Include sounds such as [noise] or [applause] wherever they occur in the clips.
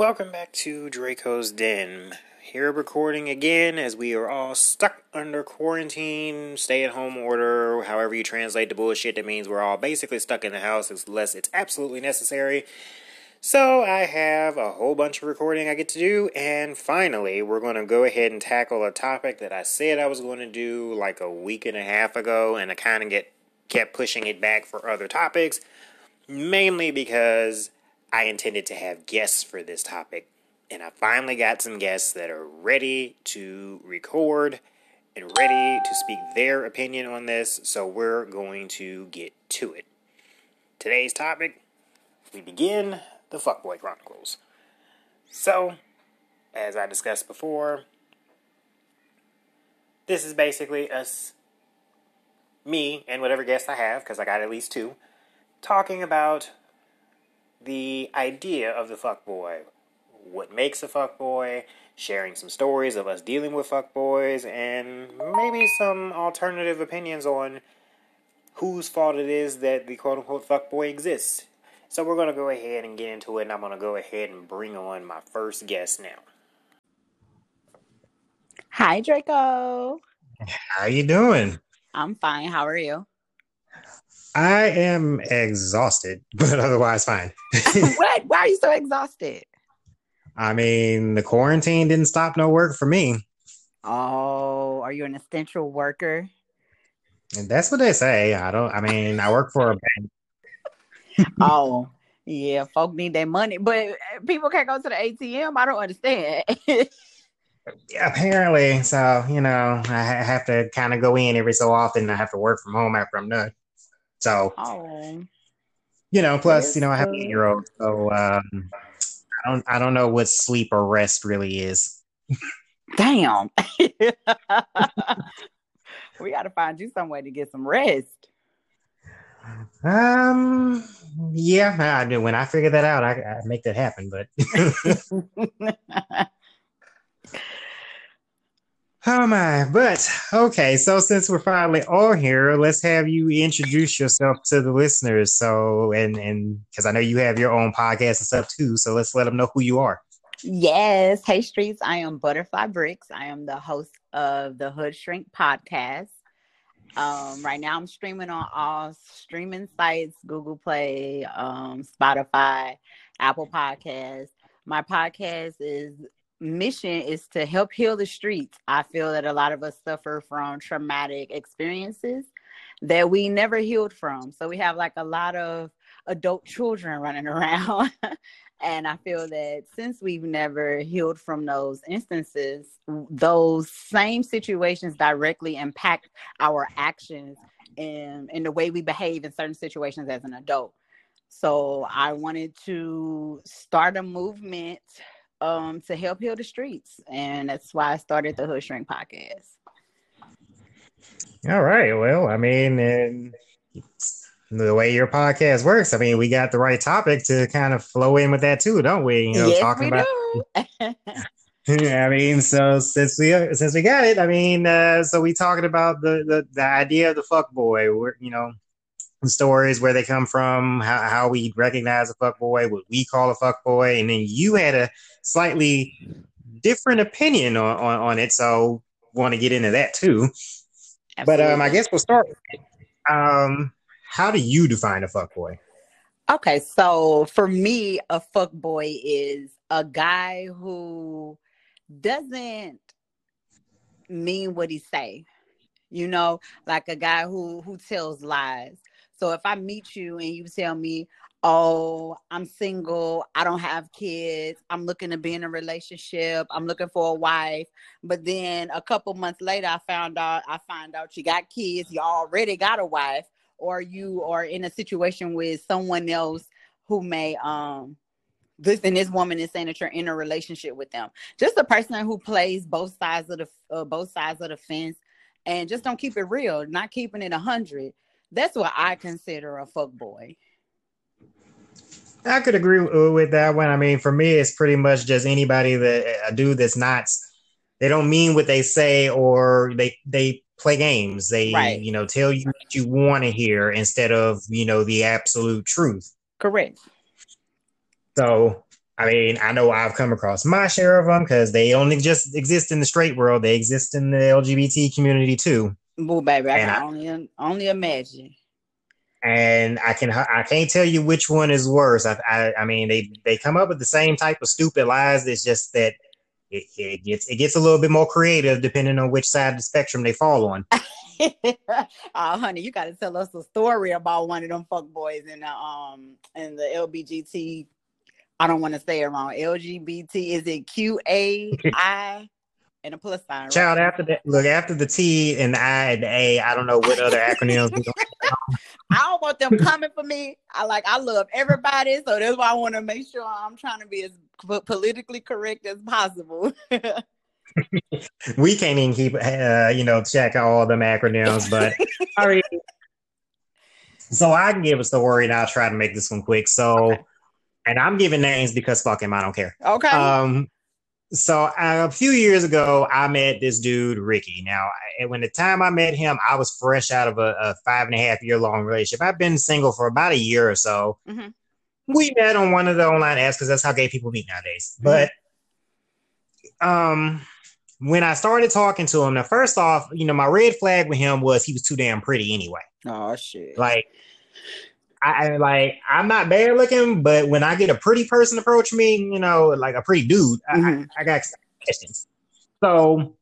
Welcome back to Drako's Den. Here recording again as we are all stuck under quarantine, stay at home order, however you translate the bullshit, that means we're all basically stuck in the house unless it's absolutely necessary. So I have a whole bunch of recording I get to do, and finally, we're going to go ahead and tackle a topic that I said I was going to do like a week and a half ago, and I kind of get kept pushing it back for other topics, mainly because I intended to have guests for this topic, and I finally got some guests that are ready to record and ready to speak their opinion on this, so we're going to get to it. Today's topic we begin the Fuckboy Chronicles. So, as I discussed before, this is basically us, me, and whatever guests I have, because I got at least two, talking about the idea of the fuckboy, what makes a fuckboy, sharing some stories of us dealing with fuckboys, and maybe some alternative opinions on whose fault it is that the quote unquote fuckboy exists. So we're gonna go ahead and get into it, and I'm gonna go ahead and bring on my first guest now. Hi, Drako. How you doing? I'm fine. How are you? I am exhausted, [laughs] but otherwise fine. [laughs] [laughs] what? Why are you so exhausted? I mean, the quarantine didn't stop no work for me. Oh, are you an essential worker? And that's what they say. I don't. I mean, I work for a bank. oh, yeah. Folk need their money, but people can't go to the ATM. I don't understand. apparently. So you know, I have to kind of go in every so often. I have to work from home after I'm done. So, oh. you know, plus, you know, I have an eight year old. So, um, I don't, I don't know what sleep or rest really is. Damn. [laughs] we got to find you some way to get some rest. Um, yeah, I do. When I figure that out, I, I make that happen. But [laughs] [laughs] Oh my, but okay, so since we're finally all here, let's have you introduce yourself to the listeners. So, and and because I know you have your own podcast and stuff too, so let's let them know who you are. Yes, hey streets, I am Butterfly Brix. I am the host of the Hood Shrink podcast. Um, right now, I'm streaming on all streaming sites: Google Play, um, Spotify, Apple Podcasts. My podcast is mission is to help heal the streets. I feel that a lot of us suffer from traumatic experiences that we never healed from. So we have like a lot of adult children running [laughs] around. and I feel that since we've never healed from those instances, those same situations directly impact our actions and, and the way we behave in certain situations as an adult. So I wanted to start a movement um, to help heal the streets. And that's why I started the Hood Shrink podcast. All right. Well, I mean, and the way your podcast works, I mean, we got the right topic to kind of flow in with that too, don't we? You know, yes, talking we about. [laughs] I mean, so since we since we got it, I mean, uh, so we talking about the, the the idea of the fuck boy. We're you know stories where they come from, how, how we recognize a fuck boy, what we call a fuck boy, and then you had a slightly different opinion on, on, on it. So want to get into that too. Absolutely. But um, I guess we'll start. Um, how do you define a fuck boy? Okay, so for me, a fuck boy is a guy who doesn't mean what he say. You know, like a guy who who tells lies. So if I meet you and you tell me, oh, I'm single, I don't have kids, I'm looking to be in a relationship, I'm looking for a wife, but then a couple months later I found out I find out you got kids, you already got a wife, or you are in a situation with someone else who may um this and this woman is saying that you're in a relationship with them. Just a person who plays both sides of the uh, both sides of the fence and just don't keep it real, not keeping it a hundred that's what I consider a fuck boy. I could agree with that one. I mean, for me, it's pretty much just anybody that a dude that's not. They don't mean what they say, or they they play games. They right. you know tell you what you want to hear instead of you know the absolute truth. Correct. So I mean, I know I've come across my share of them because they only just exist in the straight world. They exist in the LGBT community too. Boo, baby, I and can I, only only imagine. And I can I can't tell you which one is worse. I, I I, mean, they they come up with the same type of stupid lies. It's just that it, it gets it gets a little bit more creative depending on which side of the spectrum they fall on. [laughs] oh, honey, you got to tell us a story about one of them fuck boys in the um in the LBGT. I don't want to say it wrong. LGBT is it Q A I and a plus sign? Right? Child, after that, look after the T and the I and the A. I don't know what other acronyms. [laughs] I don't want them coming for me. I like I love everybody, so that's why I want to make sure I'm trying to be as politically correct as possible. [laughs] we can't even keep, uh, you know, check all them acronyms, but [laughs] mean, so I can give a story and I'll try to make this one quick. So, okay. and I'm giving names because fuck him, I don't care. Okay. Um, so uh, a few years ago, I met this dude, Ricky. Now, when the time I met him, I was fresh out of a, a five and a half year long relationship. I've been single for about a year or so. Mm-hmm. We met on one of the online apps because that's how gay people meet nowadays. Mm-hmm. But um, when I started talking to him, now first off, you know, my red flag with him was he was too damn pretty anyway. Oh shit! Like, I like I'm not bad looking, but when I get a pretty person approach me, you know, like a pretty dude, mm-hmm. I, I, got questions. So,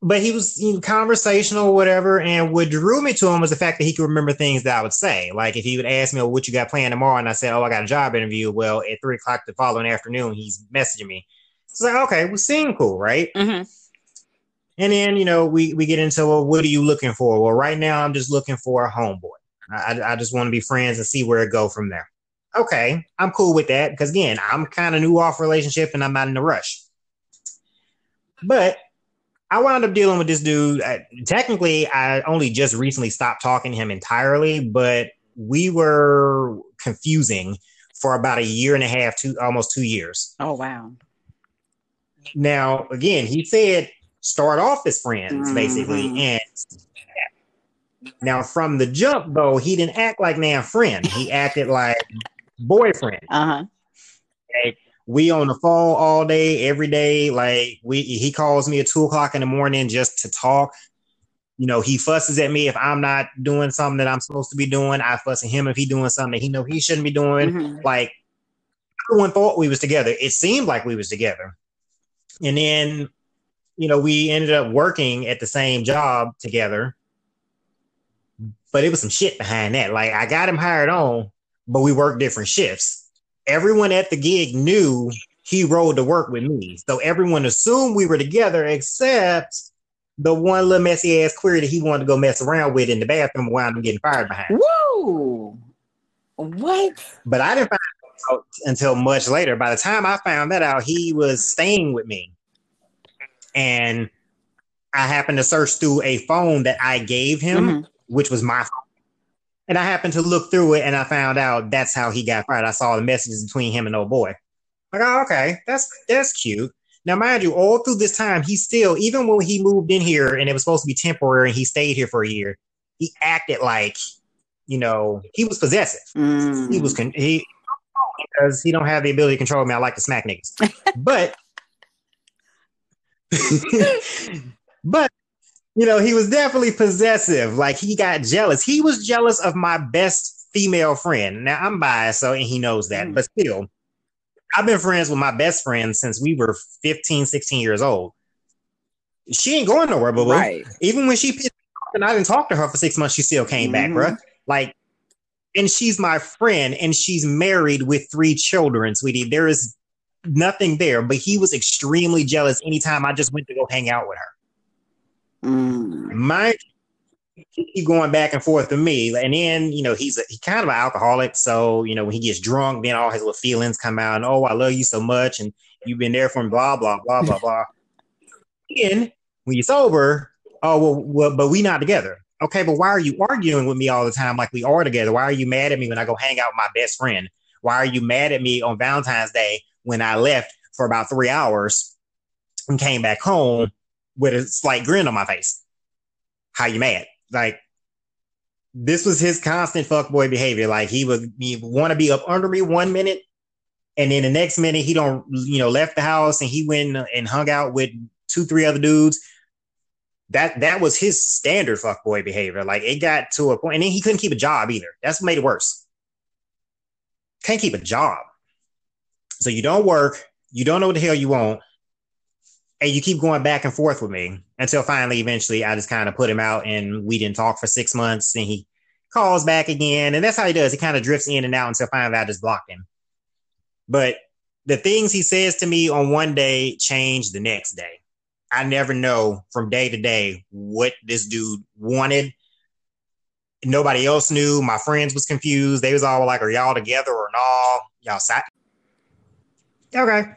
but he was you know, conversational, whatever. And what drew me to him was the fact that he could remember things that I would say. Like if he would ask me, well, "What you got planned tomorrow?" and I said, "Oh, I got a job interview." Well, at three o'clock the following afternoon, he's messaging me it's like, okay, we seem cool, right? Mm-hmm. And then, you know, we, we get into, well, what are you looking for? Well, right now I'm just looking for a homeboy. I, I just want to be friends and see where it go from there. Okay, I'm cool with that because again, I'm kind of new off relationship and I'm not in a rush. But I wound up dealing with this dude. I, technically, I only just recently stopped talking to him entirely, but we were confusing for about a year and a half, two almost two years. Oh wow! Now, again, he said start off as friends, mm-hmm. basically. And now from the jump, though, he didn't act like man friend. He acted like boyfriend. Uh-huh. Okay? We on the phone all day, every day. Like we he calls me at two o'clock in the morning just to talk. You know, he fusses at me if I'm not doing something that I'm supposed to be doing. I fuss at him if he doing something that he know he shouldn't be doing. Mm-hmm. Like everyone thought we was together. It seemed like we was together. And then, you know, we ended up working at the same job together. But it was some shit behind that. Like I got him hired on, but we worked different shifts. Everyone at the gig knew he rode to work with me. So everyone assumed we were together except the one little messy ass query that he wanted to go mess around with in the bathroom and wound up getting fired behind. Whoa. What? But I didn't find out until much later. By the time I found that out, he was staying with me. And I happened to search through a phone that I gave him, mm-hmm. Which was my fault. And I happened to look through it and I found out that's how he got fired. I saw the messages between him and old boy. Like, oh, okay, that's that's cute. Now, mind you, all through this time, he still, even when he moved in here and it was supposed to be temporary and he stayed here for a year, he acted like, you know, he was possessive. Mm. He was, con- he, because he don't have the ability to control me. I like to smack niggas. but [laughs] but you know, he was definitely possessive. Like he got jealous. He was jealous of my best female friend. Now I'm biased, so and he knows that, mm. but still, I've been friends with my best friend since we were 15, 16 years old. She ain't going nowhere, boo Right. Even when she pissed off and I didn't talk to her for six months, she still came mm-hmm. back, bro. Like and she's my friend and she's married with three children, sweetie. There is nothing there, but he was extremely jealous anytime I just went to go hang out with her. Mm. My keep going back and forth to me, and then you know he's a, he kind of an alcoholic, so you know when he gets drunk, then all his little feelings come out, and oh I love you so much, and you've been there for me, blah blah blah blah [laughs] blah. then when you're sober, oh well, well but we not together okay, but why are you arguing with me all the time like we are together? Why are you mad at me when I go hang out with my best friend? Why are you mad at me on Valentine's Day when I left for about three hours and came back home with a slight grin on my face? How you mad? Like, this was his constant fuckboy behavior. Like he would want to be up under me one minute and then the next minute he don't you know left the house and he went and hung out with two three other dudes. That that was his standard fuckboy behavior. Like it got to a point and then he couldn't keep a job either. That's what made it worse. Can't keep a job. So you don't work. You don't know what the hell you want and you keep going back and forth with me until finally eventually i just kind of put him out and we didn't talk for six months and he calls back again and that's how he does he kind of drifts in and out until finally i just blocked him but the things he says to me on one day change the next day. I never know from day to day what this dude wanted. Nobody else knew. My friends was confused. They was all like, "Are y'all together or no? Y'all sat?" Okay,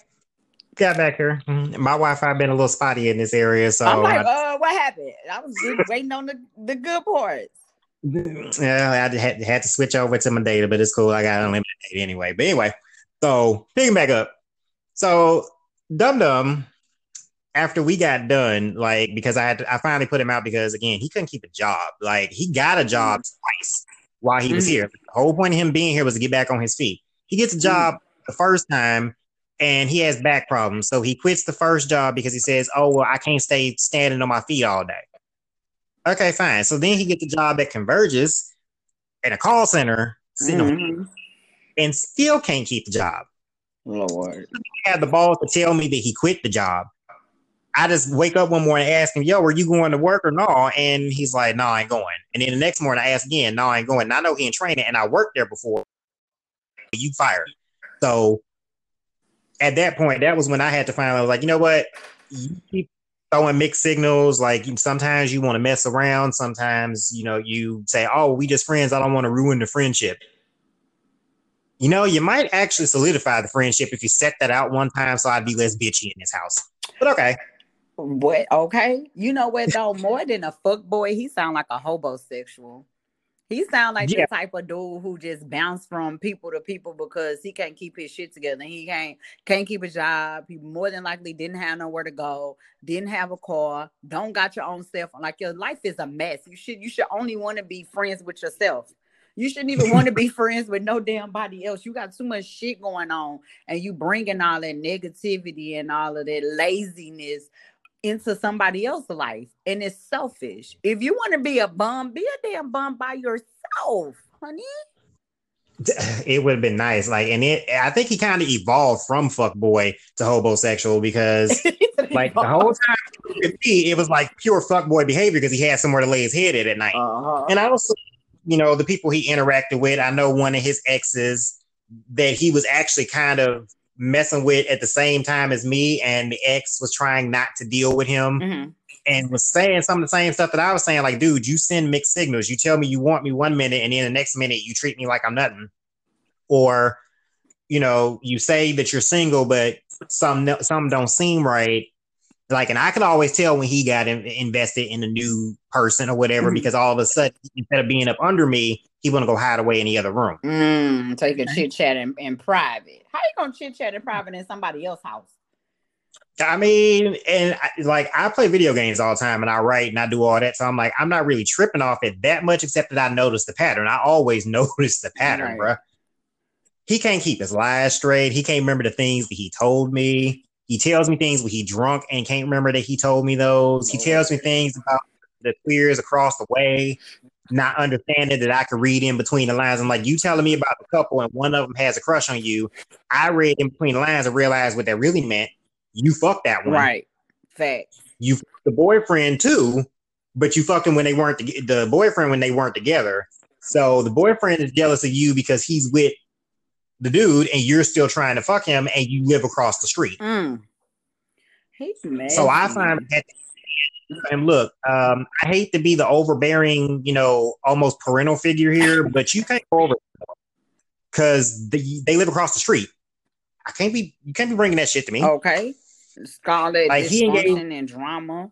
got back here. Mm-hmm. My Wi-Fi been a little spotty in this area, so I'm like, I, "Uh, what happened?" I was waiting on the the good parts. Yeah, I had, had to switch over to my data, but it's cool. I got unlimited data anyway. But anyway, so picking back up. So Dum Dum, after we got done, like because I had to, I finally put him out because again he couldn't keep a job. Like he got a job mm-hmm. twice while he was mm-hmm. here. The whole point of him being here was to get back on his feet. He gets a job mm-hmm. the first time and he has back problems. So he quits the first job because he says, "Oh well, I can't stay standing on my feet all day." Okay, fine. So then he gets a job at Convergys in a call center, mm-hmm. and still can't keep the job. Lord. He had the balls to tell me that he quit the job. I just wake up one morning and ask him, yo, were you going to work or no? And he's like, no, I ain't going. And then the next morning I ask again, no, I ain't going. And I know he in training and I worked there before. You fired. So at that point, that was when I had to finally I was like, you know what? You keep throwing mixed signals. Like sometimes you want to mess around. Sometimes, you know, you say, oh, we just friends. I don't want to ruin the friendship. You know, you might actually solidify the friendship if you set that out one time so I'd be less bitchy in this house. But okay. What okay. You know what though? More than a fuck boy, he sound like a hobosexual. He sound like yeah. the type of dude who just bounce from people to people because he can't keep his shit together. He can't can't keep a job. He more than likely didn't have nowhere to go, didn't have a car, don't got your own cell phone. Like your life is a mess. You should you should only want to be friends with yourself. You shouldn't even want to be friends with no damn body else. You got too much shit going on, and you bringing all that negativity and all of that laziness into somebody else's life, and it's selfish. If you want to be a bum, be a damn bum by yourself, honey. [laughs] It would have been nice, like, and it. I think he kind of evolved from fuck boy to hobosexual because, [laughs] like, the whole time with me, it was like pure fuck boy behavior because he had somewhere to lay his head at at night. Uh-huh. And I also you know, the people he interacted with. I know one of his exes that he was actually kind of messing with at the same time as me, and the ex was trying not to deal with him. Mm-hmm. And was saying some of the same stuff that I was saying, like, dude, you send mixed signals. You tell me you want me one minute, and then the next minute you treat me like I'm nothing. Or, you know, you say that you're single, but some some don't seem right like, and I could always tell when he got in, invested in a new person or whatever, mm-hmm. because all of a sudden, instead of being up under me, he want to go hide away in the other room. Mm, so you can chit chat in, in private. How you gonna chit chat in private in somebody else's house? I mean, and I, like I play video games all the time, and I write and I do all that. So I'm like, I'm not really tripping off it that much, except that I notice the pattern. I always [laughs] notice the pattern, right. bro. He can't keep his lies straight. He can't remember the things that he told me. He tells me things when he drunk and can't remember that he told me those. He tells me things about the queers across the way, not understanding that I could read in between the lines. I'm like, you telling me about the couple and one of them has a crush on you. I read in between the lines and realized what that really meant. You fucked that one. Right. Fact. You fucked the boyfriend too, but you fucked him when they weren't the, the boyfriend when they weren't together. So the boyfriend is jealous of you because he's with the dude and you're still trying to fuck him and you live across the street. Mm. So I find that and look, um, I hate to be the overbearing, you know, almost parental figure here, but you can't go over because they, they live across the street. I can't be you can't be bringing that shit to me. Okay, Scarlet like he engaged in drama.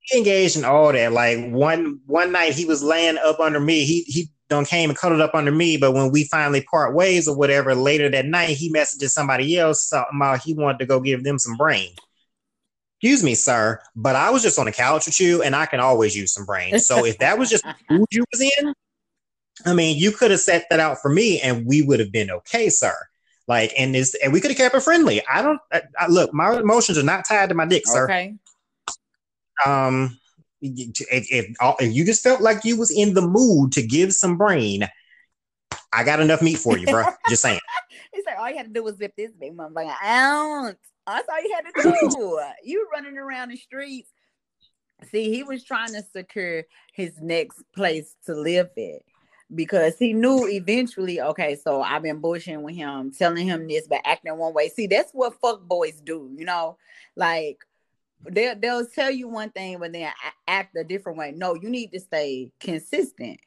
He engaged in all that. Like one one night he was laying up under me. He he done came and cuddled up under me. But when we finally part ways or whatever later that night, he messages somebody else about he wanted to go give them some brain. Excuse me, sir, but I was just on the couch with you, and I can always use some brain. So if that was just mood you was in, I mean, you could have set that out for me, and we would have been okay, sir. Like, and this, and we could have kept it friendly. I don't I, I, look. My emotions are not tied to my dick, sir. Okay. Um, if, if if you just felt like you was in the mood to give some brain, I got enough meat for you, bro. [laughs] just saying. He's like, all you had to do was zip this big motherfucker out. That's all you had [laughs] to do. you running around the streets. See, he was trying to secure his next place to live at because he knew eventually, okay, so I've been bushing with him, telling him this, but acting one way. See, that's what fuck boys do, you know, like they'll they'll tell you one thing, but then act a different way. No, you need to stay consistent.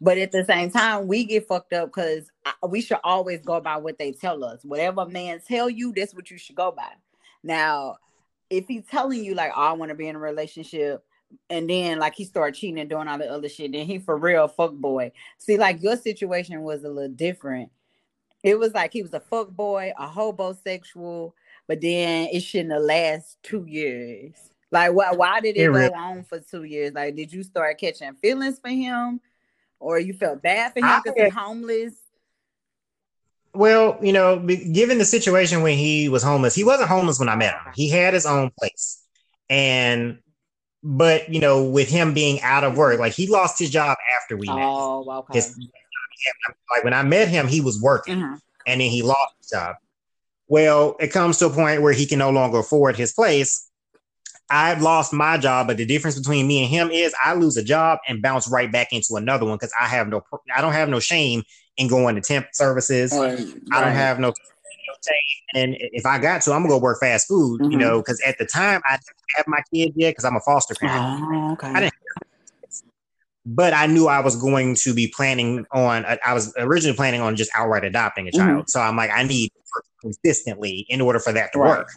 But at the same time, we get fucked up because we should always go by what they tell us. Whatever man tell you, that's what you should go by. Now, if he's telling you like, oh, I want to be in a relationship, and then like he started cheating and doing all the other shit, then he for real fuck boy. See, like your situation was a little different. It was like he was a fuck boy, a hobosexual, but then it shouldn't have last two years. Like, why? Why did it, it go really- on for two years? Like, did you start catching feelings for him, or you felt bad for him because he's homeless? Well, you know, given the situation when he was homeless, he wasn't homeless when I met him. He had his own place, and but you know, with him being out of work, like he lost his job after we met. Oh, okay. His, like when I met him, he was working, mm-hmm. and then he lost his job. Well, it comes to a point where he can no longer afford his place. I've lost my job, but the difference between me and him is I lose a job and bounce right back into another one because I have no, I don't have no shame in going to temp services. Right. I don't have no shame. and if I got to, I'm gonna go work fast food, mm-hmm. you know, because at the time I didn't have my kid yet because I'm a foster parent. Oh, okay. I didn't, but I knew I was going to be planning on. I was originally planning on just outright adopting a child. Mm-hmm. So I'm like, I need consistently in order for that to right. work.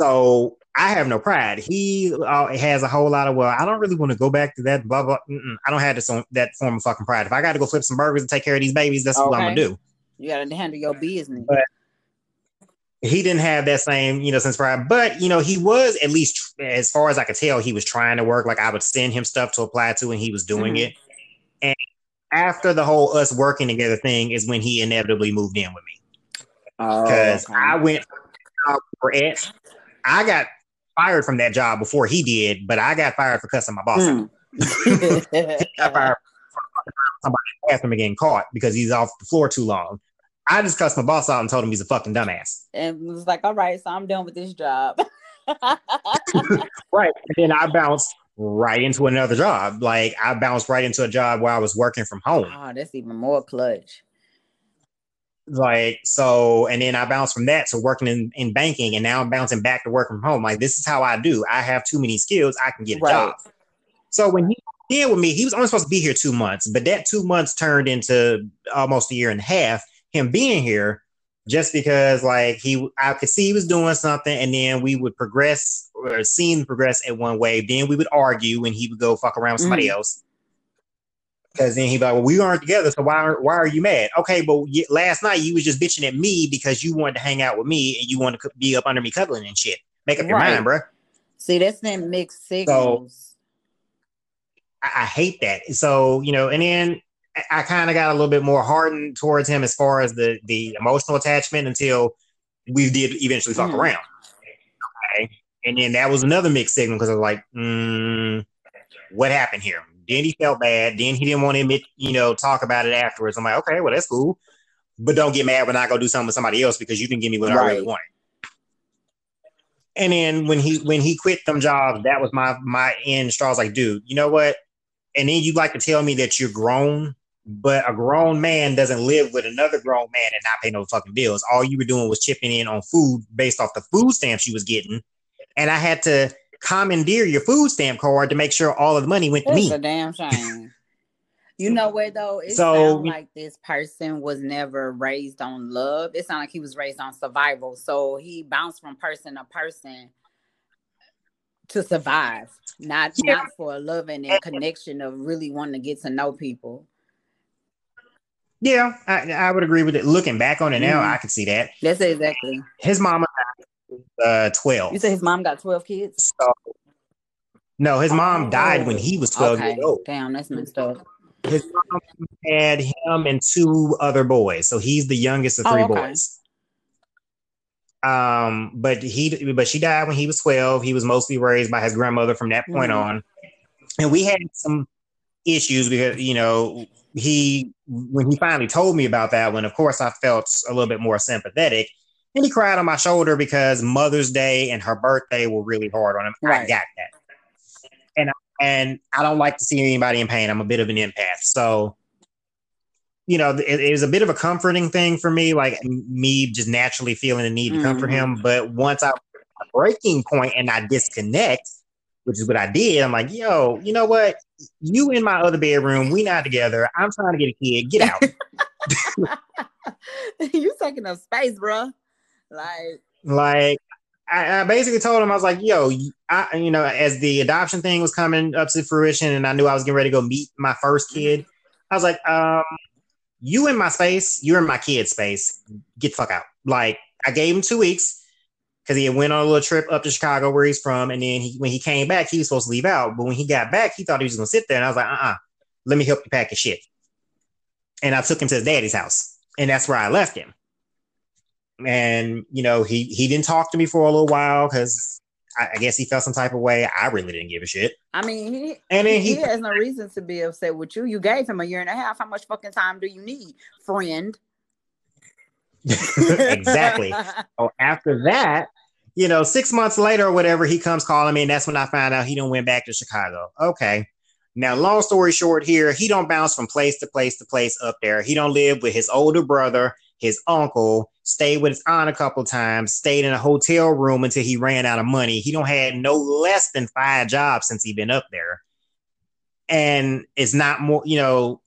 So I have no pride. He uh, has a whole lot of well. I don't really want to go back to that. Blah blah. Mm-mm. I don't have this on that form of fucking pride. If I got to go flip some burgers and take care of these babies, that's okay. what I'm gonna do. You got to handle your business. But he didn't have that same, you know, sense pride. But you know, he was at least, as far as I could tell, he was trying to work. Like I would send him stuff to apply to, and he was doing mm-hmm. it. And after the whole us working together thing is when he inevitably moved in with me. Because oh, okay. I went for it. I got fired from that job before he did, but I got fired for cussing my boss. Mm. [laughs] got fired for somebody in the bathroom and getting caught because he's off the floor too long. I just cussed my boss out and told him he's a fucking dumbass. And was like, all right, so I'm done with this job. [laughs] right. And then I bounced right into another job. Like I bounced right into a job where I was working from home. Oh, that's even more clutch. Like so, and then I bounced from that to working in, in banking, and now I'm bouncing back to working from home. Like this is how I do. I have too many skills, I can get a right. job. So when he did with me, he was only supposed to be here two months, but that two months turned into almost a year and a half him being here just because like he I could see he was doing something and then we would progress or seem progress in one way. Then we would argue and he would go fuck around with somebody mm. else. Because then he'd be like, "Well, we aren't together, so why are, why are you mad?" Okay, but last night you was just bitching at me because you wanted to hang out with me and you wanted to be up under me cuddling and shit. Make up right. your mind, bro. See, that's them mixed signals. So, I, I hate that. So you know, and then I kind of got a little bit more hardened towards him as far as the the emotional attachment until we did eventually fuck mm. around. Okay. And then that was another mixed signal because I was like, mm, what happened here? Then he felt bad. Then he didn't want to admit, you know, talk about it afterwards. I'm like, okay, well, that's cool. But don't get mad when I go do something with somebody else because you didn't give me what right. I really wanted. And then when he when he quit them jobs, that was my my end straw. I was like, dude, you know what? And then you like to tell me that you're grown but a grown man doesn't live with another grown man and not pay no fucking bills. All you were doing was chipping in on food based off the food stamps you was getting, and I had to commandeer your food stamp card to make sure all of the money went That's to me. That's a damn shame. [laughs] you know what though? It so, sounds like this person was never raised on love. It sounds like he was raised on survival. So he bounced from person to person to survive, not yeah. not for a loving and connection of really wanting to get to know people. Yeah, I, I would agree with it. Looking back on it now, mm. I can see that. That's exactly. His mama uh, 12. You say his mom got 12 kids? So, no, his mom oh, died when he was 12 okay. years old. Damn, that's messed up. his mom had him and two other boys, so he's the youngest of three oh, okay. boys. Um, but he, but she died when he was twelve. He was mostly raised by his grandmother from that point mm-hmm. on, and we had some issues because you know he when he finally told me about that one. Of course, I felt a little bit more sympathetic. And he cried on my shoulder because Mother's Day and her birthday were really hard on him. Right. I got that. And and I don't like to see anybody in pain. I'm a bit of an empath. So, you know, it, it was a bit of a comforting thing for me, like me just naturally feeling the need to mm-hmm. comfort him. But once I breaking point and I disconnect, which is what I did, I'm like, yo, you know what? You in my other bedroom, we not together. I'm trying to get a kid. Get out. [laughs] you taking up space, bro. Like, like I, I, basically told him I was like, "Yo, I, you know, as the adoption thing was coming up to fruition, and I knew I was getting ready to go meet my first mm-hmm. kid, I was like, um, you in my space, you're in my kid space. Get the fuck out!" Like, I gave him two weeks because he had went on a little trip up to Chicago where he's from, and then he, when he came back, he was supposed to leave out, but when he got back, he thought he was gonna sit there, and I was like, "Uh, uh let me help you pack your shit." And I took him to his daddy's house, and that's where I left him and you know he he didn't talk to me for a little while because I, I, guess he felt some type of way. I really didn't give a shit. I mean, he, and then he, he has no reason to be upset with you. You gave him a year and a half. How much fucking time do you need, friend? [laughs] exactly. [laughs] so after that, you know, six months later or whatever, he comes calling me, and that's when I found out he don't went back to Chicago. Okay. Now, long story short, here he don't bounce from place to place to place up there. He don't live with his older brother his uncle, stayed with his aunt a couple times, stayed in a hotel room until he ran out of money. He don't had no less than five jobs since he been up there. And it's not more, you know,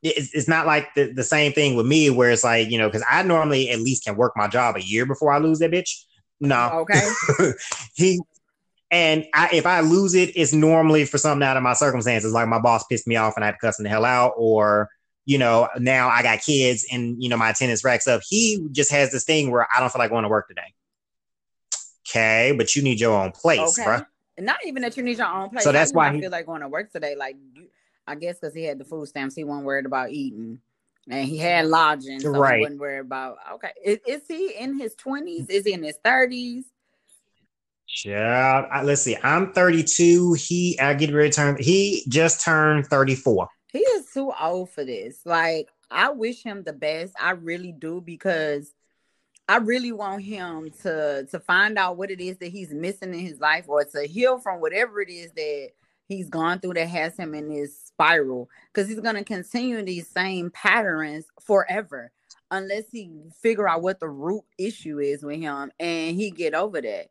it's, it's not like the, the same thing with me where it's like, you know, because I normally at least can work my job a year before I lose that bitch. No. Okay. [laughs] he and I, if I lose it, it's normally for something out of my circumstances, like my boss pissed me off and I had to cuss him the hell out, or you know, now I got kids and, you know, my attendance racks up. He just has this thing where I don't feel like going to work today. Okay, but you need your own place, okay. bro. Not even that you need your own place. So that's why I feel like going to work today. Like, I guess because he had the food stamps, he wasn't worried about eating, and he had lodging, so right. he wasn't worried about. Okay, is, is he in his twenties? Is he in his thirties? Yeah, let's see. I'm 32. He I get ready to turn. He just turned 34 he is too old for this. Like, I wish him the best. I really do because I really want him to to find out what it is that he's missing in his life or to heal from whatever it is that he's gone through that has him in this spiral because he's going to continue these same patterns forever unless he figure out what the root issue is with him and he get over that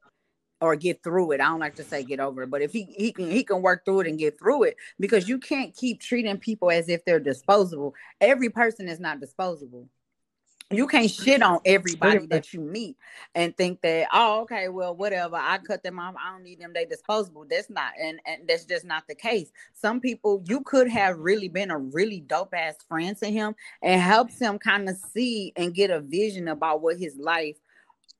or get through it. I don't like to say get over it, but if he he can he can work through it and get through it because you can't keep treating people as if they're disposable. Every person is not disposable. You can't shit on everybody that you meet and think that oh okay well whatever I cut them off I don't need them they disposable that's not and and that's just not the case some people you could have really been a really dope ass friend to him and helps him kind of see and get a vision about what his life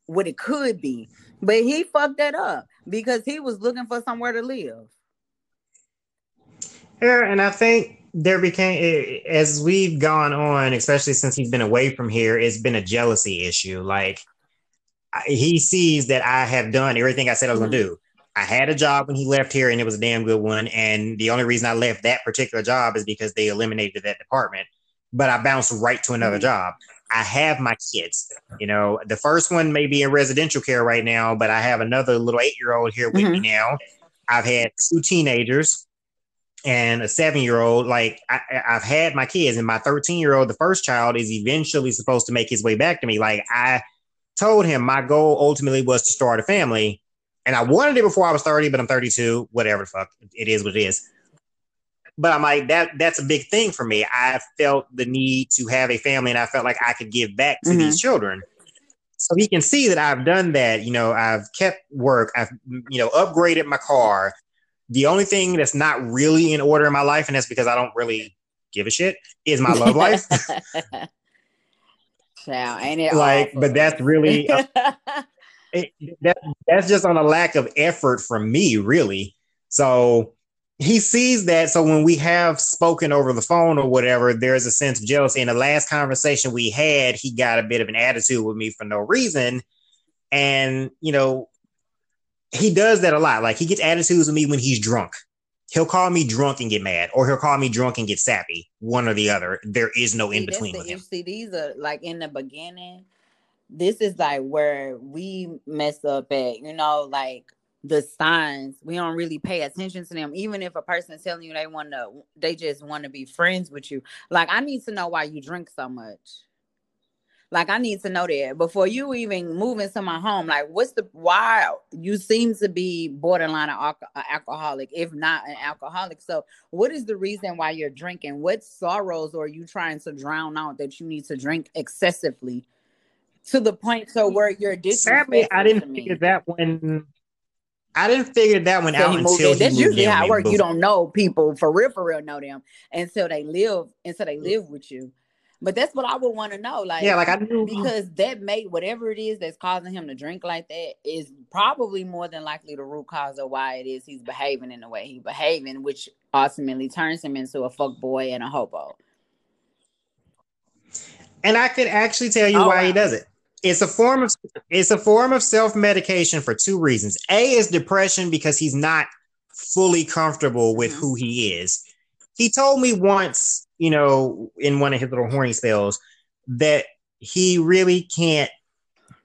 what it could be. But he fucked that up because he was looking for somewhere to live. Yeah, and I think there became as we've gone on, especially since he's been away from here, it's been a jealousy issue. Like he sees that I have done everything I said I was mm-hmm. gonna do. I had a job when he left here, and it was a damn good one. And the only reason I left that particular job is because they eliminated that department. But I bounced right to another mm-hmm. job. I have my kids. You know, the first one may be in residential care right now, but I have another little eight year old here with mm-hmm. me now. I've had two teenagers and a seven year old. Like I, have had my kids, and my 13 year old, the first child, is eventually supposed to make his way back to me. Like I told him my goal ultimately was to start a family. And I wanted it before I was 30, but I'm 32. Whatever the fuck. It is what it is but I'm like that that's a big thing for me. I felt the need to have a family and I felt like I could give back to mm-hmm. these children. So he can see that I've done that. You know, I've kept work. I've you know upgraded my car. The only thing that's not really in order in my life, and that's because I don't really give a shit, is my love life. [laughs] Wow, ain't it like? Awful? But that's really a, [laughs] it, that, that's just on a lack of effort from me, really. So he sees that. So when we have spoken over the phone or whatever, there's a sense of jealousy. In the last conversation we had, he got a bit of an attitude with me for no reason. And, you know, he does that a lot. Like he gets attitudes with me when he's drunk. He'll call me drunk and get mad, or he'll call me drunk and get sappy. One or the other. There is no in between with him. See, these are like in the beginning. This is like where we mess up at. You know, like the signs we don't really pay attention to them even if a person is telling you they want to they just want to be friends with you like i need to know why you drink so much like I need to know that before you even move into my home. Like, what's the why you seem to be borderline an alcoholic, if not an alcoholic? So, what is the reason why you're drinking? What sorrows are you trying to drown out that you need to drink excessively to the point so where you're Sadly, I didn't figure that when I didn't figure that one out until he That's usually how it works. You don't know people for real, for real, know them until they live, until they mm. live with you. But that's what I would want to know. Like, yeah, like I knew because that made whatever it is that's causing him to drink like that is probably more than likely the root cause of why it is he's behaving in the way he's behaving, which ultimately turns him into a fuck boy and a hobo. And I could actually tell you oh, why wow. he does it. It's a form of it's a form of self medication for two reasons. A is depression because he's not fully comfortable with mm-hmm. who he is. He told me once you know, in one of his little horny spells, that he really can't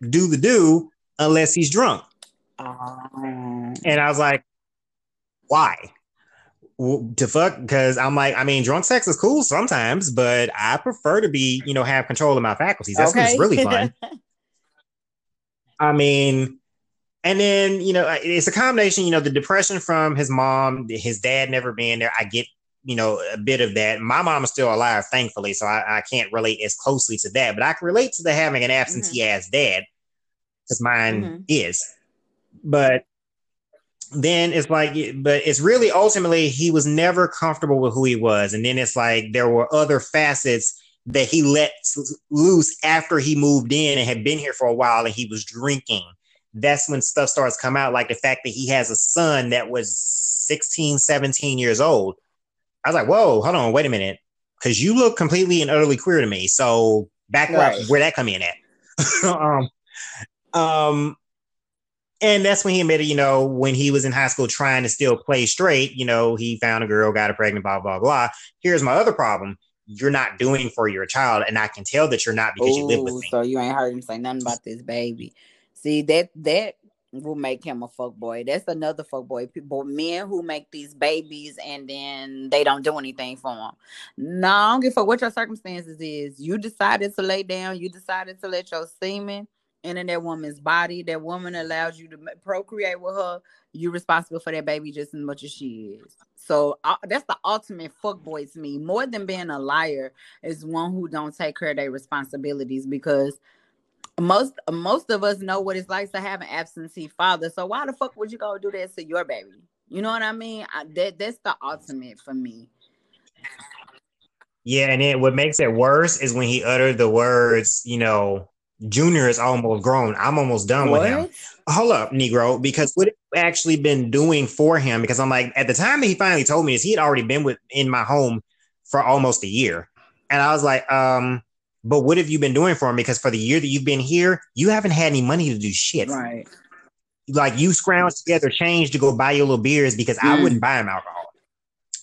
do the do unless he's drunk. Um, and I was like, why? to fuck because I'm like, I mean, drunk sex is cool sometimes, but I prefer to be, you know, have control of my faculties. That's okay. really [laughs] fun. I mean, and then you know, it's a combination. You know, the depression from his mom, his dad never being there. I get you know, a bit of that. My mom is still alive, thankfully, so I, I can't relate as closely to that, but I can relate to the having an absentee mm-hmm. ass dad because mine mm-hmm. is. But then it's like, but it's really ultimately he was never comfortable with who he was, and then it's like there were other facets that he let loose after he moved in and had been here for a while, and he was drinking. That's when stuff starts come out, like the fact that he has a son that was 16, 17 years old I was like, whoa, hold on, wait a minute. Cause you look completely and utterly queer to me. So back right. where that come in at. [laughs] um, um, and that's when he admitted, you know, when he was in high school trying to still play straight, you know, he found a girl, got her pregnant, blah, blah, blah. Here's my other problem. You're not doing for your child. And I can tell that you're not because Ooh, you live with oh, me. So you ain't heard him say nothing about this baby. See, that that will make him a fuck boy. That's another fuck boy. People, men who make these babies and then they don't do anything for them. No, I don't give a what your circumstances is. You decided to lay down. You decided to let your semen into that woman's body. That woman allows you to procreate with her. You're responsible for that baby just as much as she is. So uh, that's the ultimate fuck boy to me. More than being a liar, is one who don't take care of their responsibilities because most most of us know what it's like to have an absentee father. So why the fuck would you go do that to your baby? You know what I mean? I, that that's the ultimate for me. Yeah, and then what makes it worse is when he uttered the words, you know, Junior is almost grown. I'm almost done what? with him. Hold up, Negro, because what it actually been doing for him, because I'm like, at the time that he finally told me this, he had already been with in my home for almost a year. And I was like, um, but what have you been doing for him? Because for the year that you've been here, you haven't had any money to do shit. Right. Like you scrounge together change to go buy your little beers because mm. I wouldn't buy him alcohol.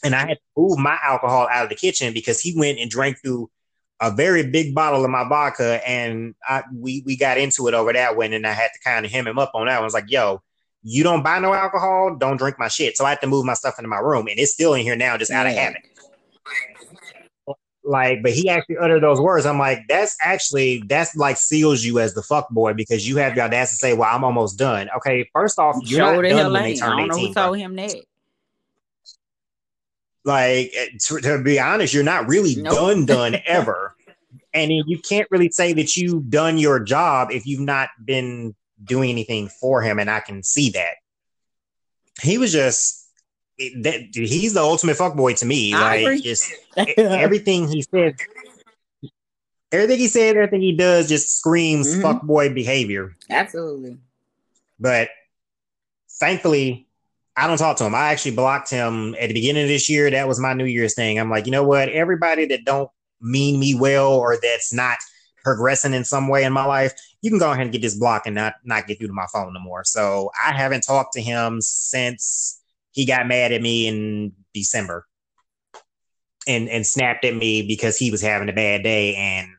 And I had to move my alcohol out of the kitchen because he went and drank through a very big bottle of my vodka, and I, we we got into it over that one, and I had to kind of hem him up on that. I was like, "Yo, you don't buy no alcohol, don't drink my shit." So I had to move my stuff into my room, and it's still in here now, just out of habit like, but he actually uttered those words. I'm like, that's actually that's like seals you as the fuck boy because you have the audacity to say, "Well, I'm almost done." Okay, first off, you're Show not done when they turn I don't 18. Know who told him that? Like, eh, to, to, be honest, you're not really nope. done done [laughs] ever, and you can't really say that you've done your job if you've not been doing anything for him. And I can see that he was just that he's the ultimate fuckboy to me. I like just everything he said, everything he said, everything he does just screams mm-hmm. fuckboy behavior. Absolutely. But thankfully, I don't talk to him. I actually blocked him at the beginning of this year. That was my New Year's thing. I'm like, you know what? Everybody that don't mean me well or that's not progressing in some way in my life, you can go ahead and get this block and not not get through to my phone no more. So I haven't talked to him since he got mad at me in December and and snapped at me because he was having a bad day and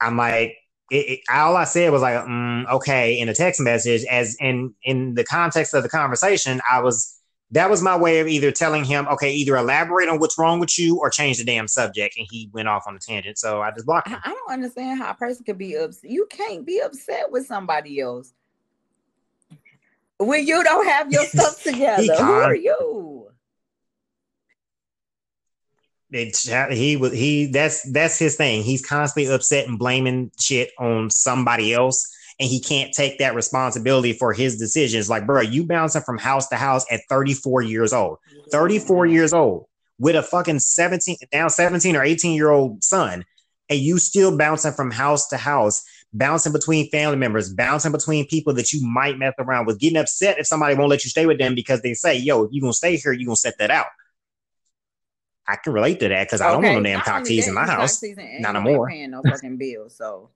I'm like it, it, all I said was like, mm, okay, in a text message, as in in the context of the conversation, I was that was my way of either telling him, okay, either elaborate on what's wrong with you or change the damn subject. And he went off on a tangent. So I just blocked him. I don't understand how a person could be upset. You can't be upset with somebody else when you don't have your [laughs] stuff together. Who are you? He was he that's that's his thing. He's constantly upset and blaming shit on somebody else, and he can't take that responsibility for his decisions. Like, bro, you bouncing from house to house at 34 years old, 34 years old with a fucking 17 now 17 or 18 year old son, and you still bouncing from house to house, bouncing between family members, bouncing between people that you might mess around with, getting upset if somebody won't let you stay with them because they say, "Yo, if you gonna stay here, you're gonna set that out." I can relate to that because okay. I don't want no damn cock tease in my house. Not anymore. more. Paying no fucking bills, so.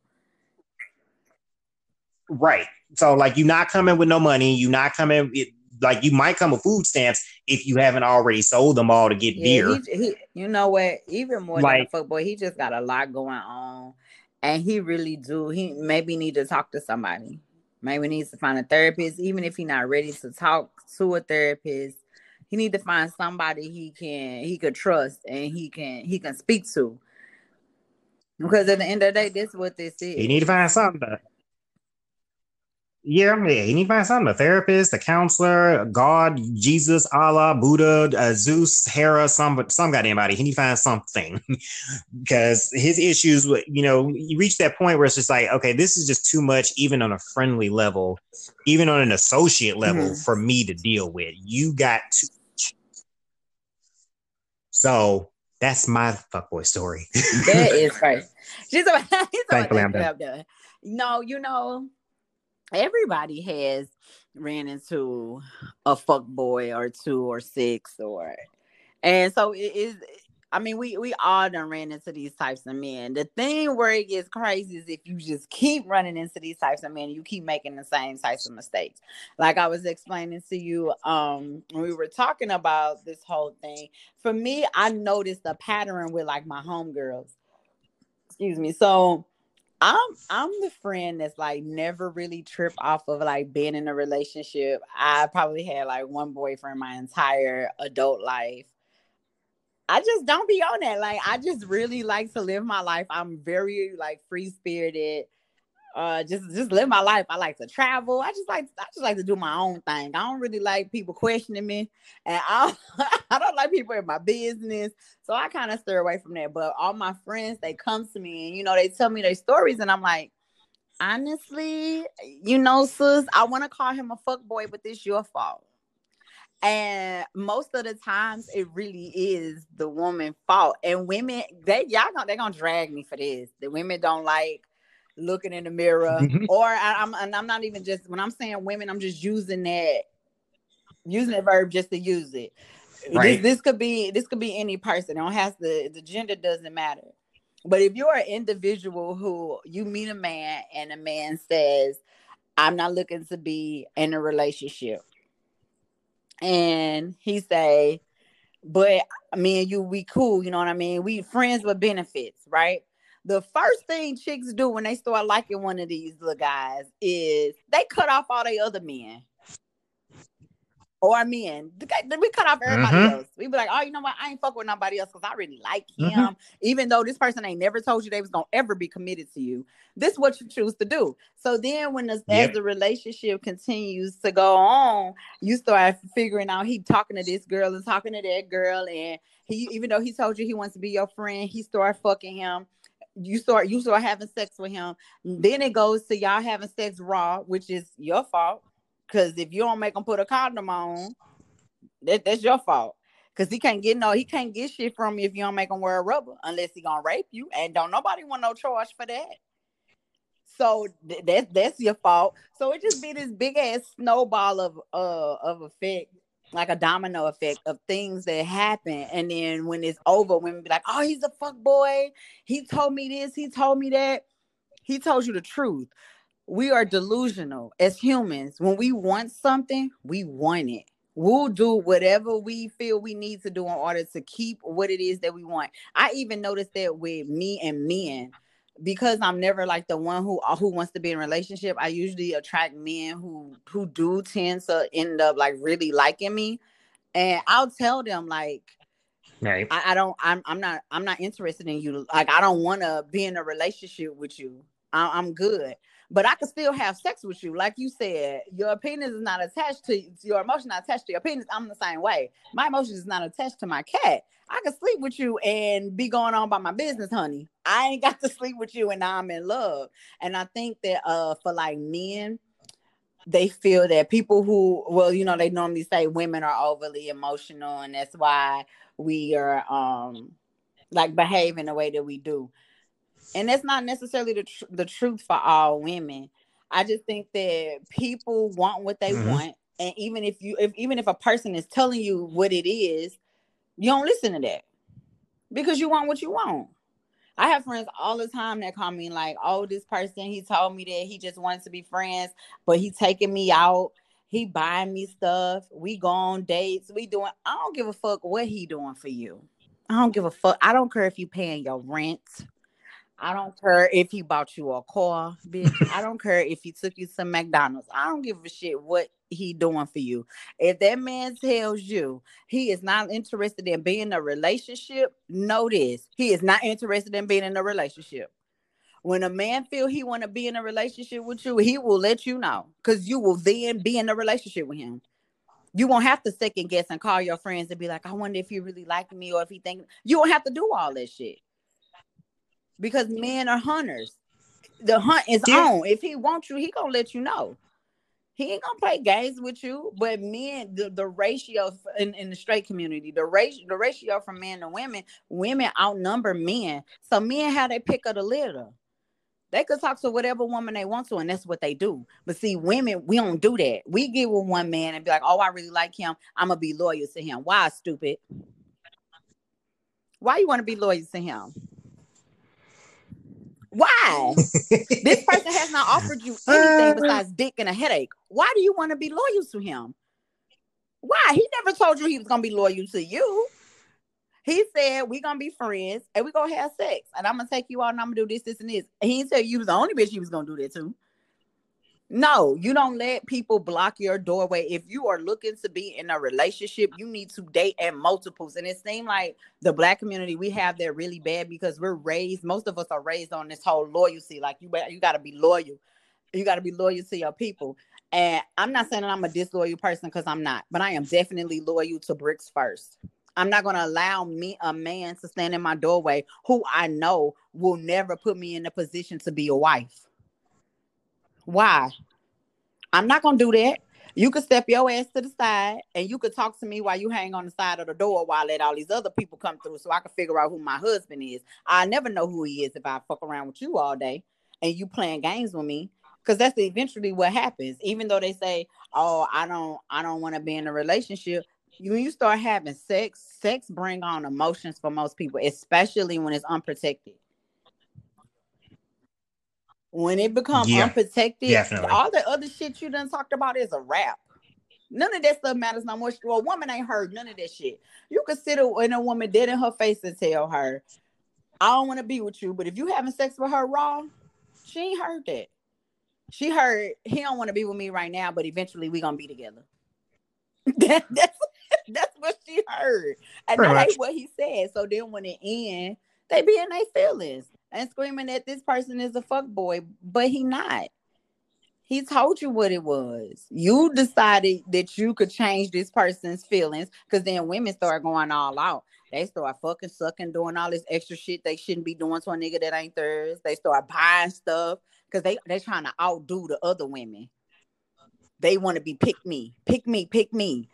Right. So like you're not coming with no money. You're not coming it, like you might come with food stamps if you haven't already sold them all to get yeah, beer. He, he, you know what? Even more like, than a boy, he just got a lot going on, and he really do. He maybe need to talk to somebody. Maybe needs to find a therapist, even if he's not ready to talk to a therapist he need to find somebody he can he could trust and he can he can speak to. Because at the end of the day, this is what this is. He need to find something. To, yeah, yeah, he need to find something. A therapist, a counselor, God, Jesus, Allah, Buddha, uh, Zeus, Hera, some some goddamn body. He need to find something [laughs] because his issues, with, you know, you reach that point where it's just like, okay, this is just too much, even on a friendly level, even on an associate level, mm-hmm. for me to deal with. You got to so that's my fuckboy story. [laughs] that is [laughs] right. She's about, [laughs] Thankfully, I'm done. No, you know, everybody has ran into a fuck boy or two or six or and so it is I mean, we we all done ran into these types of men. The thing where it gets crazy is if you just keep running into these types of men, you keep making the same types of mistakes. Like I was explaining to you, um, when we were talking about this whole thing. For me, I noticed a pattern with like my homegirls. Excuse me. So I'm I'm the friend that's like never really trip off of like being in a relationship. I probably had like one boyfriend my entire adult life I just don't be on that. Like I just really like to live my life. I'm very like free spirited. Uh just just live my life. I like to travel. I just like I just like to do my own thing. I don't really like people questioning me. And I don't, [laughs] I don't like people in my business. So I kind of steer away from that. But all my friends, they come to me and you know, they tell me their stories, and I'm like, honestly, you know, sis, I want to call him a fuck boy, but this your fault. And most of the times it really is the woman fault. And women, they y'all gonna they're gonna drag me for this. The women don't like looking in the mirror. [laughs] Or I, am and I'm not even just when I'm saying women, I'm just using that using the verb just to use it. Right. This, this could be this could be any person. It don't have to the gender doesn't matter. But if you're an individual who you meet a man and a man says, I'm not looking to be in a relationship and he say, but me and you, we cool, you know what I mean? We friends with benefits, right? The first thing chicks do when they start liking one of these little guys is they cut off all the other men or men. We cut off everybody mm-hmm. else. We be like, oh, you know what? I ain't fuck with nobody else because I really like mm-hmm. him. Mm-hmm. Even though this person ain't never told you they was gonna ever be committed to you. This is what you choose to do. So then when the, yep. as the relationship continues to go on, you start figuring out he talking to this girl and talking to that girl. And he even though he told you he wants to be your friend, he start fucking him you start you start having sex with him. Then it goes to y'all having sex raw, which is your fault. Because if you don't make him put a condom on, that, that's your fault. Cause he can't get no, he can't get shit from you if you don't make him wear a rubber unless he gonna rape you. And don't nobody want no charge for that. So th- that's that's your fault. So it just be this big ass snowball of uh of effect, like a domino effect of things that happen. And then when it's over, women be like, "Oh, he's a fuck boy. He told me this. He told me that. He told you the truth." We are delusional as humans. When we want something, we want it we'll do whatever we feel we need to do in order to keep what it is that we want. I even noticed that with me and men because I'm never like the one who uh, who wants to be in a relationship. I usually attract men who who do tend to end up like really liking me, and I'll tell them like. Right. I, I don't. I'm. I'm not. I'm not interested in you. Like I don't want to be in a relationship with you. I, I'm good but I can still have sex with you. Like you said, your penis is not attached to your emotion, not attached to your penis. I'm the same way. My emotion is not attached to my cat. I can sleep with you and be going on by my business, honey. I ain't got to sleep with you and now I'm in love. And I think that uh for like men, they feel that people who well, you know, they normally say women are overly emotional, and that's why we are um like behaving the way that we do and that's not necessarily the tr- the truth for all women. I just think that people want what they mm-hmm. want, and even if you if even if a person is telling you what it is, you don't listen to that because you want what you want. I have friends all the time that call me like, "Oh, this person he told me that he just wants to be friends, but he taking me out." He buying me stuff. We go on dates. We doing. I don't give a fuck what he doing for you. I don't give a fuck. I don't care if you paying your rent. I don't care if he bought you a car, bitch. I don't care if he took you to McDonald's. I don't give a shit what he doing for you. If that man tells you he is not interested in being in a relationship, know this. He is not interested in being in a relationship. When a man feel he want to be in a relationship with you, he will let you know because you will then be in a relationship with him. You won't have to second guess and call your friends and be like, I wonder if he really like me or if he think you won't have to do all that shit because men are hunters. The hunt is yeah. on. If he wants you, he gonna let you know. He ain't gonna play games with you. But men, the, the ratio in, in the straight community, the ratio the ratio from men to women, women outnumber men. So men have they pick of the litter. They could talk to whatever woman they want to, and that's what they do. But see, women, we don't do that. We get with one man and be like, "Oh, I really like him. I'm gonna be loyal to him." Why, stupid? Why you want to be loyal to him? Why? this person has not offered you anything [laughs] uh. besides dick and a headache. Why do you want to be loyal to him? Why? He never told you he was gonna be loyal to you. He said we're gonna be friends and we're gonna have sex, and I'm gonna take you out and I'm gonna do this, this, and this. And he said you was the only bitch he was gonna do that to. No, you don't let people block your doorway. If you are looking to be in a relationship, you need to date at multiples. And it seemed like the black community we have that really bad because we're raised. Most of us are raised on this whole loyalty. Like you, you got to be loyal. You got to be loyal to your people. And I'm not saying that I'm a disloyal person because I'm not, but I am definitely loyal to Brix first. I'm not going to allow me a man to stand in my doorway who I know will never put me in a position to be a wife. Why? I'm not gonna do that. You could step your ass to the side and you could talk to me while you hang on the side of the door while I let all these other people come through so I can figure out who my husband is. I never know who he is if I fuck around with you all day and you playing games with me. Cause that's eventually what happens. Even though they say, Oh, I don't I don't want to be in a relationship. When you start having sex, sex bring on emotions for most people, especially when it's unprotected when it becomes yeah, unprotected, definitely. all the other shit you done talked about is a wrap. None of that stuff matters no more. Well, a woman ain't heard none of that shit. You consider when a woman dead in her face and tell her, I don't want to be with you, but if you having sex with her raw, she ain't heard that. She heard he don't want to be with me right now, but eventually we gonna be together. [laughs] that, that's that's what she heard. And Pretty that much. ain't what he said. So then when it ends, they be in their feelings and screaming that this person is a fuck boy, but he not. He told you what it was. You decided that you could change this person's feelings because then women start going all out. They start fucking sucking, doing all this extra shit they shouldn't be doing to a nigga that ain't theirs. They start buying stuff because they they trying to outdo the other women. They want to be pick me, pick me, pick me.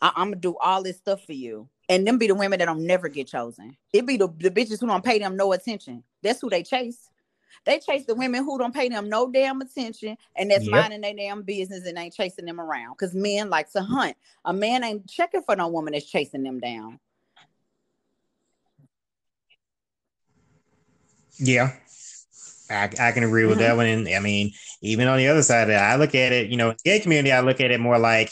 I- I'm gonna do all this stuff for you and them be the women that don't never get chosen. It be the, the bitches who don't pay them no attention. That's who they chase. They chase the women who don't pay them no damn attention and that's Yep. minding their damn business and ain't chasing them around. Because men like to hunt. A man ain't checking for no woman that's chasing them down. Yeah. I, I can agree with Mhm. that one. And I mean, even on the other side I look at it, you know, gay community, I look at it more like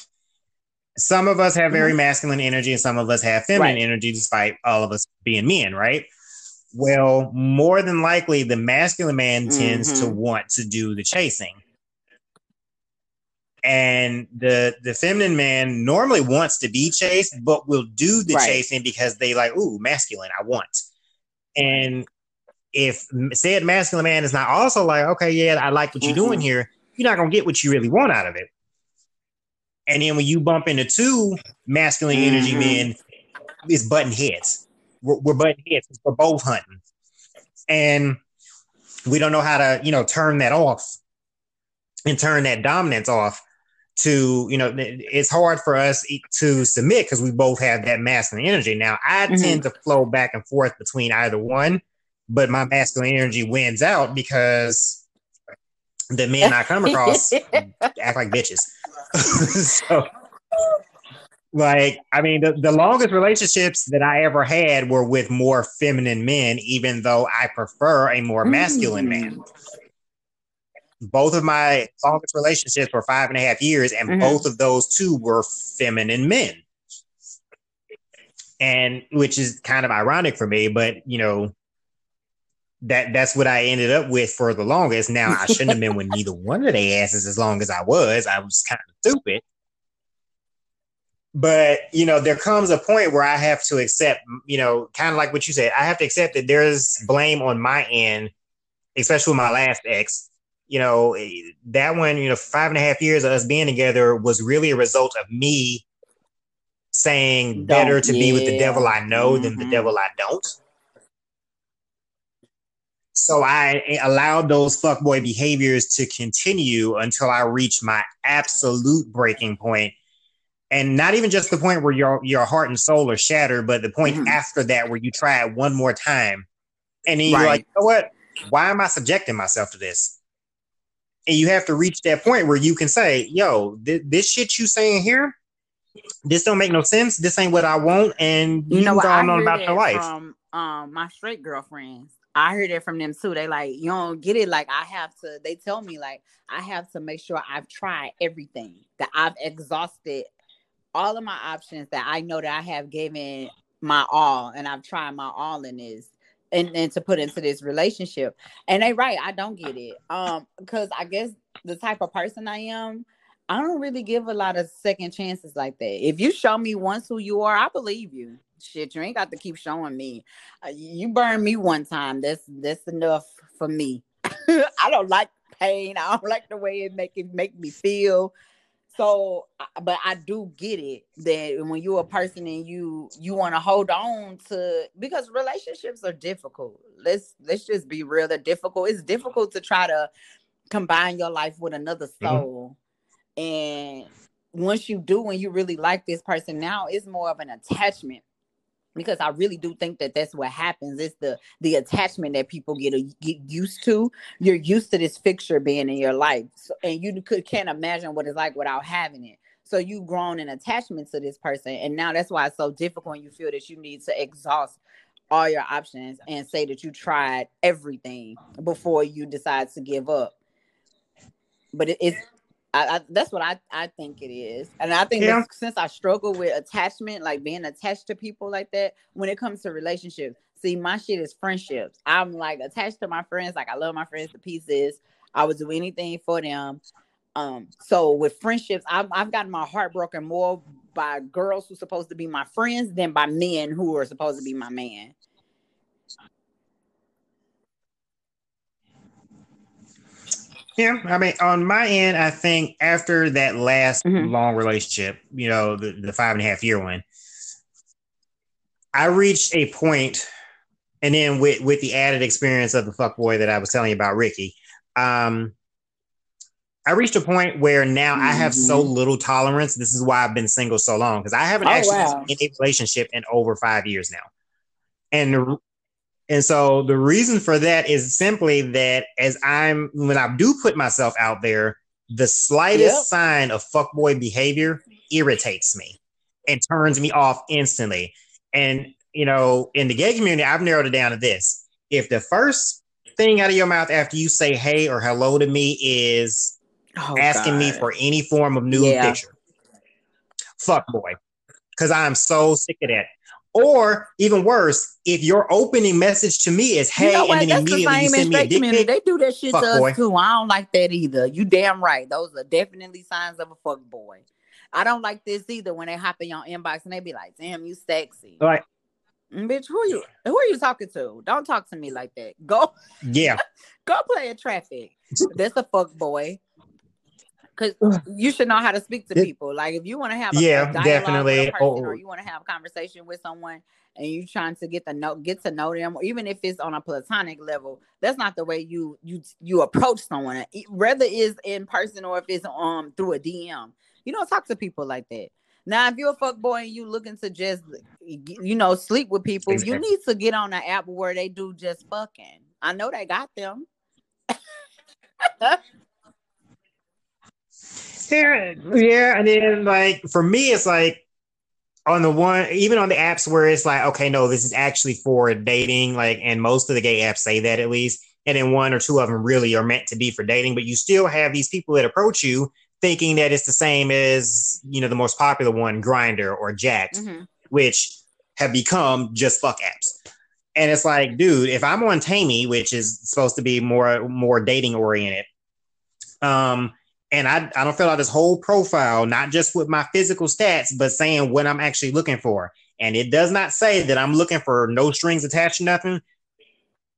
some of us have very masculine energy and some of us have feminine Right. energy, despite all of us being men, right? Well, more than likely, the masculine man tends to Mhm. want to do the chasing. And the the feminine man normally wants to be chased, but will do the Right. chasing because they like, ooh, masculine, I want. And if said masculine man is not also like, okay, yeah, I like what you're doing Mhm. here, you're not gonna get what you really want out of it. And then when you bump into two masculine energy Mhm. men, it's button heads. We're, we're button heads. We're both hunting, and we don't know how to, you know, turn that off and turn that dominance off. To you know, it's hard for us to submit because we both have that masculine energy. Now, I Mhm. tend to flow back and forth between either one, but my masculine energy wins out because the men I come across [laughs] act like bitches. [laughs] so, like, I mean, the, the longest relationships that I ever had were with more feminine men, even though I prefer a more masculine man. Both of my longest relationships were five and a half years, and Mhm. both of those two were feminine men. And which is kind of ironic for me, but you know, that that's what I ended up with for the longest. Now I shouldn't have been with neither one of their asses as long as I was. I was kind of stupid. But you know, there comes a point where I have to accept, you know, kind of like what you said, I have to accept that there's blame on my end, especially with my last ex. You know, eh, that one, you know, five and a half years of us being together was really a result of me saying better Don't- to be with the devil I know than the Mhm. devil I don't. So I allowed those fuckboy behaviors to continue until I reached my absolute breaking point. And not even just the point where your your heart and soul are shattered, but the point Mhm. after that where you try it one more time. And then you're like, you know what? Why am I subjecting myself to this? And you have to reach that point where you can say, yo, th- this shit you saying here, this don't make no sense. This ain't what I want. And you, You know what? I on about that your life. from um my straight girlfriends. I heard it from them too. They like, you don't get it. Like I have to. They tell me like I have to make sure I've tried everything. That I've exhausted all of my options. That I know that I have given my all, and I've tried my all in this, and and to put into this relationship. And they right. I don't get it. Um, because I guess the type of person I am. I don't really give a lot of second chances like that. If you show me once who you are, I believe you. Shit, you ain't got to keep showing me. Uh, you burned me one time. That's that's enough for me. [laughs] I don't like pain. I don't like the way it make it make me feel. So, but I do get it that when you're a person and you you want to hold on to because relationships are difficult. Let's let's just be real. They're difficult. It's difficult to try to combine your life with another Mhm. soul. And once you do, when you really like this person now, it's more of an attachment because I really do think that that's what happens. It's the the attachment that people get uh, get used to. You're used to this fixture being in your life, so, and you could can't imagine what it's like without having it. So you've grown an attachment to this person, and now that's why it's so difficult. You feel that you need to exhaust all your options and say that you tried everything before you decide to give up. But it, it's I, I, that's what I, I think it is. And I think Yeah. since I struggle with attachment, like being attached to people like that, when it comes to relationships, see, my shit is friendships. I'm like attached to my friends. Like I love my friends to pieces. I would do anything for them. Um, so with friendships, I've, I've gotten my heart broken more by girls who's supposed to be my friends than by men who are supposed to be my man. Yeah, I mean, on my end, I think after that last Mhm. long relationship, you know, the, the five and a half year one, I reached a point, and then with with the added experience of the fuck boy that I was telling you about, Ricky, um, I reached a point where now I have so Mhm. little tolerance. This is why I've been single so long because I haven't Oh, actually wow. been in a relationship in over five years now, and the And so the reason for that is simply that as I'm when I do put myself out there, the slightest yep. sign of fuckboy behavior irritates me and turns me off instantly. And you know, in the gay community, I've narrowed it down to this. If the first thing out of your mouth after you say hey or hello to me is oh, asking God. me for any form of nude yeah. picture, fuck boy. Cause I'm so sick of that. Or even worse, if your opening message to me is "Hey," you know and then That's immediately the you send me a dick pic, they do that shit to us boy. too. I don't like that either. You damn right. Those are definitely signs of a fuck boy. I don't like this either when they hop in your inbox and they be like, "Damn, you sexy." Right. Mm, bitch, who are you? Who are you talking to? Don't talk to me like that. Go. Yeah. [laughs] go play a traffic. That's a fuck boy because you should know how to speak to people. Like if you want to have a, yeah, definitely, person, oh. or you want to have a conversation with someone, and you trying to get the know get to know them, or even if it's on a platonic level, that's not the way you you you approach someone. Whether it's in person or if it's um through a DM, you don't talk to people like that. Now, if you're a fuck boy and you looking to just you know sleep with people, exactly. you need to get on an app where they do just fucking. I know they got them. [laughs] Yeah, yeah, and then like for me, it's like on the one, even on the apps where it's like, okay, no, this is actually for dating, like, and most of the gay apps say that at least, and then one or two of them really are meant to be for dating, but you still have these people that approach you thinking that it's the same as you know the most popular one, Grindr or Jack'd, mm-hmm. which have become just fuck apps. And it's like, dude, if I'm on Taimi, which is supposed to be more more dating oriented, um, and I, I don't fill out this whole profile, not just with my physical stats, but saying what I'm actually looking for. And it does not say that I'm looking for no strings attached, nothing.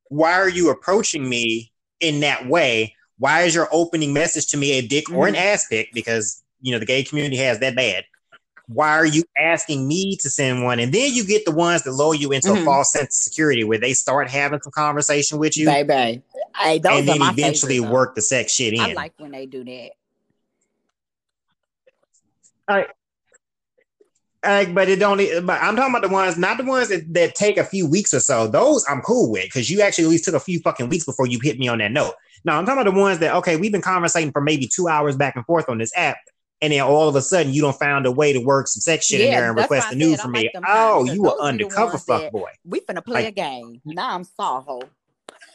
Why are you approaching me in that way? Why is your opening message to me a dick mm-hmm. or an mm-hmm. ass pic? Because you know the gay community has that bad. Why are you asking me to send one? And then you get the ones that lull you into mm-hmm. a false sense of security where they start having some conversation with you. Baby. Hey, and then eventually favorite, work the sex shit in. I like when they do that. I, I, but it don't. But I'm talking about the ones, not the ones that, that take a few weeks or so. Those I'm cool with because you actually at least took a few fucking weeks before you hit me on that note. Now I'm talking about the ones that okay, we've been conversating for maybe two hours back and forth on this app, and then all of a sudden you don't found a way to work some sex shit yeah, in there and request a nude from me. Like oh, you were undercover fuck boy. We finna play like, a game. Now I'm Saho.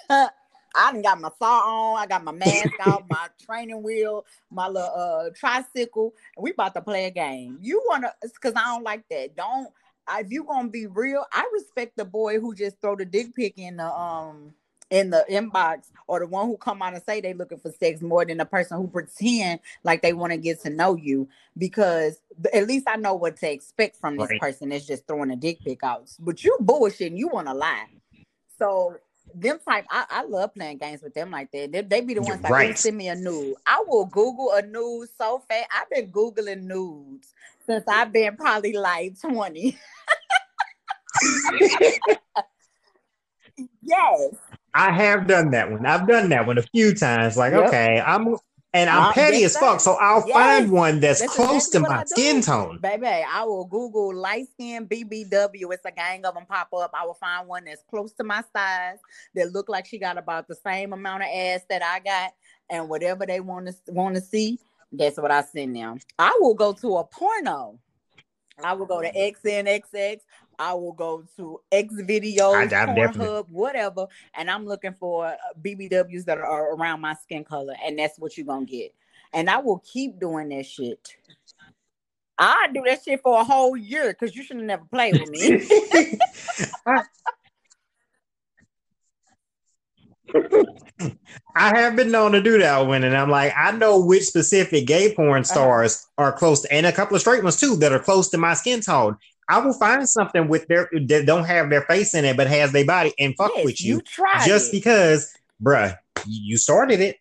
[laughs] I done got my saw on, I got my mask off, my training wheel, my little uh, tricycle, and we about to play a game. You wanna because I don't like that. Don't if you gonna be real, I respect the boy who just throw the dick pic in the um in the inbox or the one who come out and say they looking for sex more than the person who pretend like they want to get to know you because at least I know what to expect from this right. person that's just throwing a dick pic out. But you bullshitting, you want to lie. So them type, I, I love playing games with them like that. They, they be the ones that right. send me a nude. I will Google a nude so fast. I've been Googling nudes since I've been probably like 20. [laughs] yes. I have done that one. I've done that one a few times. Like, yep. okay, I'm and I'm petty as fuck, so I'll yes. find one that's, that's close exactly to my skin tone. Baby, I will Google light skin BBW. It's a gang of them pop up. I will find one that's close to my size that look like she got about the same amount of ass that I got, and whatever they want to want to see, that's what I send them. I will go to a porno. I will go to XNXX. I will go to X videos, Pornhub, whatever, and I'm looking for uh, BBWs that are around my skin color, and that's what you're gonna get. And I will keep doing that shit. I do that shit for a whole year because you should have never played with me. [laughs] [laughs] I have been known to do that one, and I'm like, I know which specific gay porn uh-huh. stars uh-huh. are close to, and a couple of straight ones too that are close to my skin tone. I will find something with their that don't have their face in it, but has their body and fuck yes, with you, you just it. because, bruh, you started it.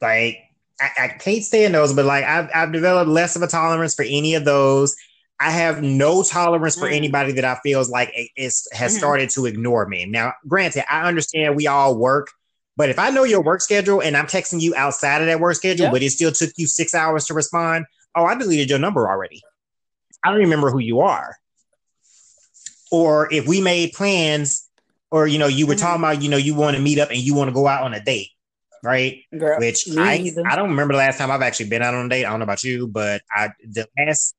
Like I, I, can't stand those, but like I've I've developed less of a tolerance for any of those. I have no tolerance for mm. anybody that I feels like is has mm-hmm. started to ignore me. Now, granted, I understand we all work, but if I know your work schedule and I'm texting you outside of that work schedule, yep. but it still took you six hours to respond, oh, I deleted your number already. I don't remember who you are. or if we made plans, or you know, you were talking about, you know, you want to meet up and you want to go out on a date, right? Girl, Which I either. I don't remember the last time I've actually been out on a date. I don't know about you, but I the last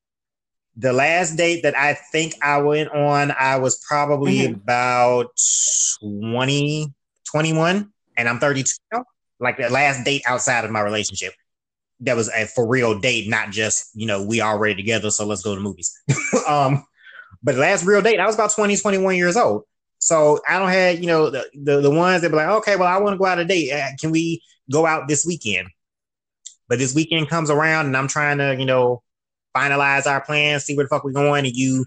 the last date that I think I went on, I was probably Mhm. about 20, 21, and I'm 32 now. Like the last date outside of my relationship. That was a for real date, not just, you know, we already together, so let's go to movies. [laughs] um, but the last real date, I was about 20, 21 years old. So I don't have, you know, the, the, the ones that be like, okay, well, I want to go out a date. Uh, Can we go out this weekend? But this weekend comes around and I'm trying to, you know, finalize our plans, see where the fuck we're going. And you,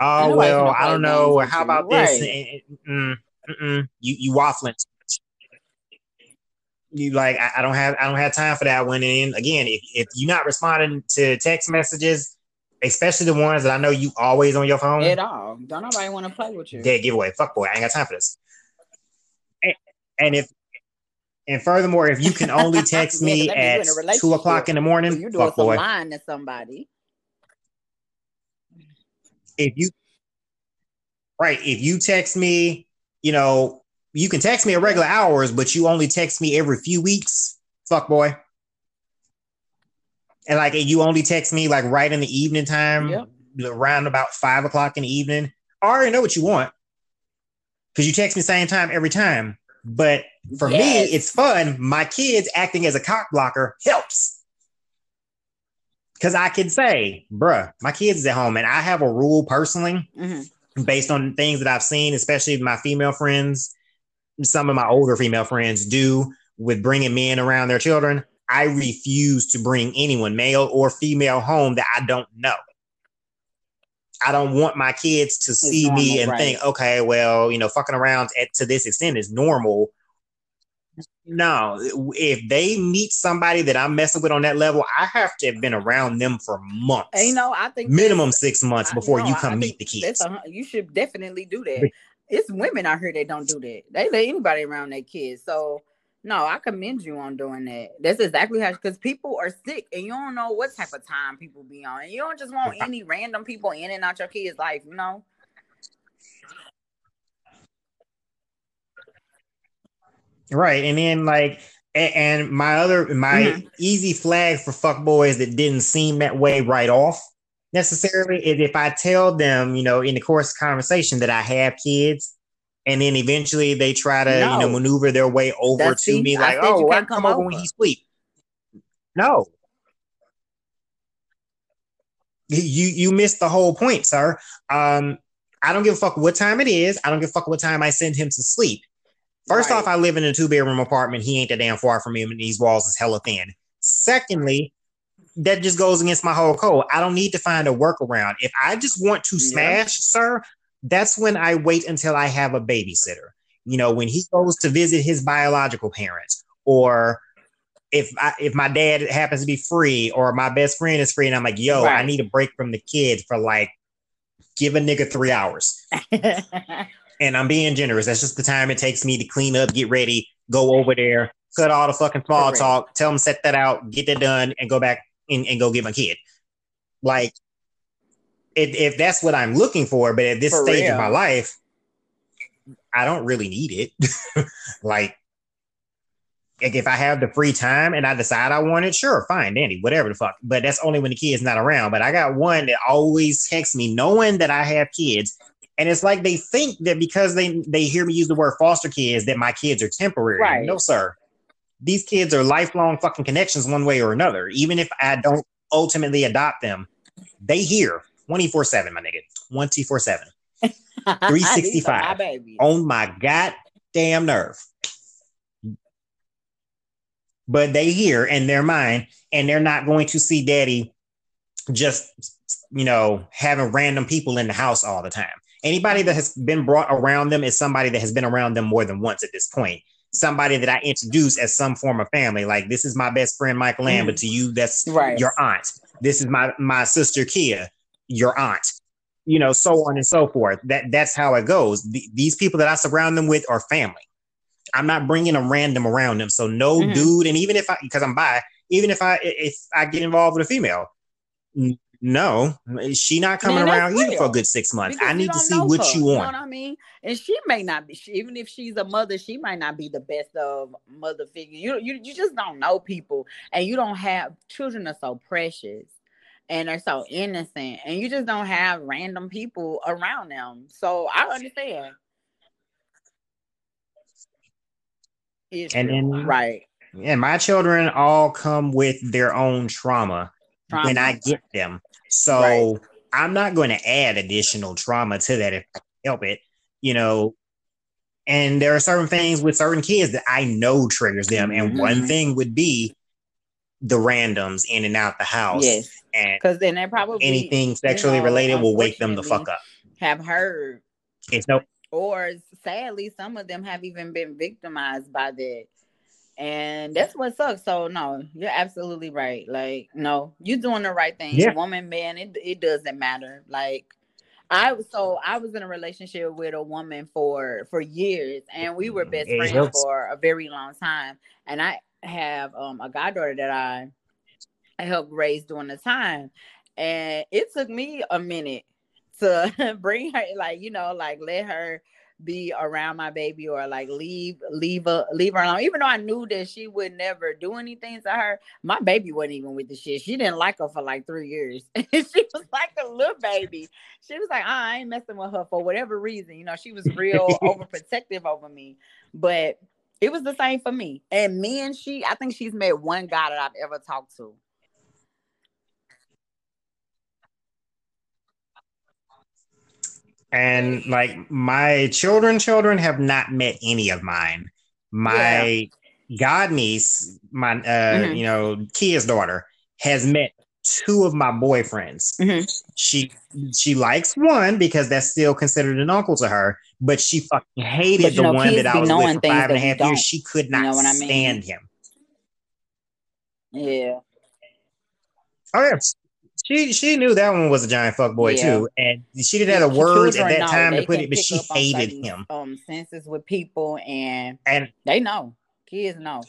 oh, well, I don't know. games Or with how about this? Right. And- and- mm. You, you waffling. You like, I, I don't have, I don't have time for that one. And again, if, if you're not responding to text messages, especially the ones that I know you always on your phone, At all. Don't nobody want to play with you. dead giveaway. Fuck boy, I ain't got time for this. And, and if and furthermore, if you can only [laughs] text Yeah, 'cause me that at in a relationship. two o'clock in the So morning, you doing fuck some boy. lying to somebody. If you right, if you text me, you know, you can text me at regular hours, but you only text me every few weeks, fuck boy. And like you only text me like right in the evening time, Yep. around about five o'clock in the evening. I already know what you want. Cause you text me same time every time. But for Yes. me, it's fun. My kids acting as a cock blocker helps. Cause I can say, bruh, my kids is at home and I have a rule personally Mhm. based on things that I've seen, especially my female friends, some of my older female friends do with bringing men around their children. I refuse to bring anyone, male or female, home that I don't know. I don't want my kids to see me and right. think, okay, well, you know, fucking around at, to this extent is normal. No, if they meet somebody that I'm messing with on that level, I have to have been around them for months, you know, I think minimum six months I- before no, you I come meet the kids. a you should definitely do that. It's women out here that don't do that. They let anybody around their kids. So no, I commend you on doing that. That's exactly how because people are sick and you don't know what type of time people be on. And you don't just want any random people in and out your kids' life, you know? Right. And then like and my other my Mhm. easy flag for fuck boys that didn't seem that way right off necessarily is if I tell them, you know, in the course of conversation that I have kids and then eventually they try to, you know, maneuver their way over That's- to see, me like, oh, I come come over when he sleep. No. You you missed the whole point, sir. Um, I don't give a fuck what time it is. I don't give a fuck what time I send him to sleep. First Right. off, I live in a two bedroom apartment. He ain't that damn far from me, and these walls is hella thin. Secondly, that just goes against my whole code. I don't need to find a workaround. If I just want to Yeah. smash, sir, that's when I wait until I have a babysitter. You know, when he goes to visit his biological parents, or if I, if my dad happens to be free, or my best friend is free, and I'm like, yo, I need a break from the kids for like, give a nigga three hours [laughs] and I'm being generous. That's just the time it takes me to clean up, get ready, go over there, cut all the fucking small Correct. talk, tell them set that out, get that done, and go back and, and go get my kid. Like, if, if that's what I'm looking for, but at this For stage real. of my life, I don't really need it. [laughs] like, like, if I have the free time and I decide I want it, sure, fine, Danny, whatever the fuck. But that's only when the kid's not around. But I got one that always texts me, knowing that I have kids, and it's like they think that because they they hear me use the word foster kids that my kids are temporary. Right. No, sir. These kids are lifelong fucking connections one way or another. Even if I don't ultimately adopt them, they here 24-7, my nigga. 24-7. These are 365. my. On my goddamn nerve. But they here and they're mine, and they're not going to see daddy just you know having random people in the house all the time. Anybody that has been brought around them is somebody that has been around them more than once at this point. Somebody that I introduce as some form of family. Like this is my best friend Michael Lamb, but to you, that's Right. your aunt. This is my my sister Kia, your aunt. You know, so on and so forth. That that's how it goes. The- these people that I surround them with are family. I'm not bringing a random around them. So no Mhm. dude, and even if I because I'm bi, even if I if I get involved with a female, no, eh, she not coming Man, around either for a good six months. I need to see what her, you want. You know what I mean? And she may not be, she, even if she's a mother, she might not be the best of mother figure. You you you just don't know people, and you don't have children are so precious and they're so innocent, and you just don't have random people around them. So I understand. It's and then right. And my children all come with their own trauma, trauma. when I get them. So right. I'm not going to add additional trauma to that if I help it, you know. And there are certain things with certain kids that I know triggers them. And mm-hmm. one thing would be the randoms in and out the house. Yes. And because then they probably anything sexually you know, related will wake them the fuck up. Have heard. It's no or sadly, some of them have even been victimized by that. And that's what sucks. So no, you're absolutely right. Like, no, you're doing the right thing. Yeah. Woman, man, it it doesn't matter. Like I was so I was in a relationship with a woman for for years and we were best friends for a very long time. And I have um a goddaughter that I I helped raise during the time. And it took me a minute to [laughs] bring her, like, you know, like let her be around my baby or like leave leave her leave her alone. Even though I knew that she would never do anything to her, my baby wasn't even with the shit. She didn't like her for like three years. [laughs] she was [laughs] like a little baby. She was like, oh, I ain't messing with her for whatever reason. You know, she was real [laughs] overprotective over me. But it was the same for me. And me and she, I think she's met one guy that I've ever talked to. And like my children children have not met any of mine my yeah. god niece my uh mm-hmm. you know kia's daughter has met two of my boyfriends mm-hmm. she she likes one because that's still considered an uncle to her but she fucking hated the know, one that i was with for five and a half years she could not you know stand I mean? him yeah oh yeah she she knew that one was a giant fuck boy yeah. too, and she didn't have the words at that time to put it, but she hated him. Um, senses with people, and and they know kids know.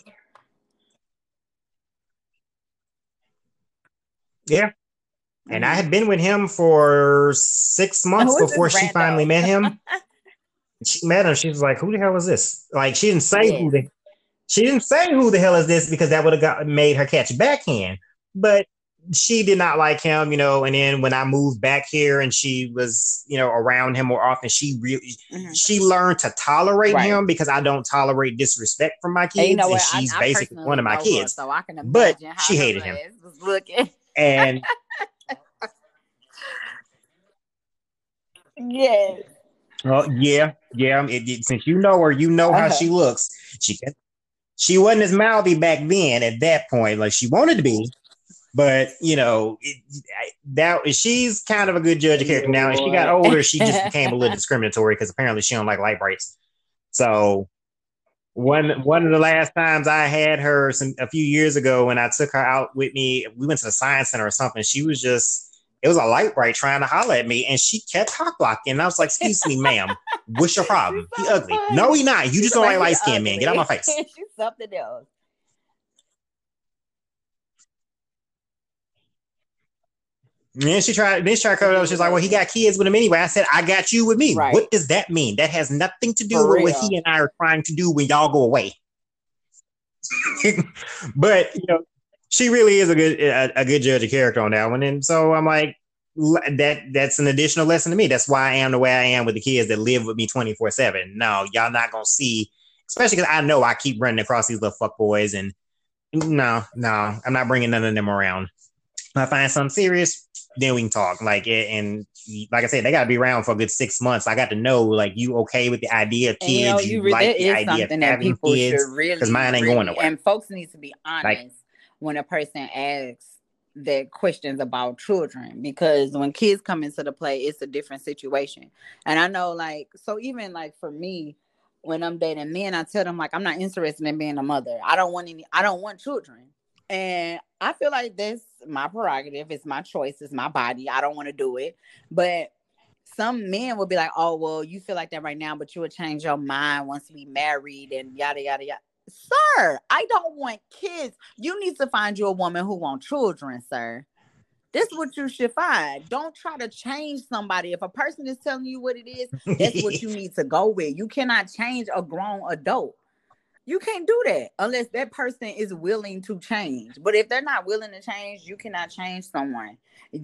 Yeah, and. I had been with him for six [laughs] months before she finally met him. [laughs] she met him. She was like, "Who the hell is this?" Like she didn't say yes. who the she didn't say who the hell is this because that would have got made her catch backhand. But she did not like him, you know. And then when I moved back here and she was, you know, around him more often, she really mm-hmm. she learned to tolerate right. him because I don't tolerate disrespect from my kids, and, you know and she's I, I basically one of my kids. Her, so I can but she hated him. looking and [laughs] yes. Well, yeah, yeah. It, it, since you know her, you know how uh-huh. she looks. She she wasn't as mouthy back then. At that point, like she wanted to be, but you know it, that she's kind of a good judge of character now. As she got older, she just became a little [laughs] discriminatory because apparently she don't like Lite-Brites. So one one of the last times I had her some, a few years ago when I took her out with me, we went to the science center or something. She was just it was a Lite-Brite trying to holler at me, and she kept hot blocking. And I was like, "Excuse me, ma'am, what's your [laughs] problem? He ugly? No, he not. You just don't like light skinned man. Get out of my face." [laughs] She's something else. And she tried, then she tried to cover it up. She's like, well, he got kids with him anyway. I said, I got you with me. Right. What does that mean? That has nothing to do For with real. what he and I are trying to do when y'all go away. [laughs] but, you know, she really is a good a, a, good judge of character on that one. And so I'm like, that that's an additional lesson to me. That's why I am the way I am with the kids that live with me 24 7. No, y'all not gonna see, especially because I know I keep running across these little fuck boys and no, no, I'm not bringing none of them around. I find something serious, then we can talk. Like, and like I said, they got to be around for a good six months. I got to know, like, you okay with the idea of kids? you, know, you, you really, like the idea of having kids? Because really, mine ain't really, going nowhere. And folks need to be honest like, when a person asks that questions about children because when kids come into the play, it's a different situation. And I know, like, so even like for me, when I'm dating men, I tell them like I'm not interested in being a mother. I don't want any. I don't want children. And I feel like that's my prerogative. It's my choice. It's my body. I don't want to do it. But some men will be like, oh, well, you feel like that right now, but you will change your mind once we married and yada, yada, yada. Sir, I don't want kids. You need to find you a woman who wants children, sir. This is what you should find. Don't try to change somebody. If a person is telling you what it is, that's what you [laughs] need to go with. You cannot change a grown adult. You can't do that unless that person is willing to change. But if they're not willing to change, you cannot change someone.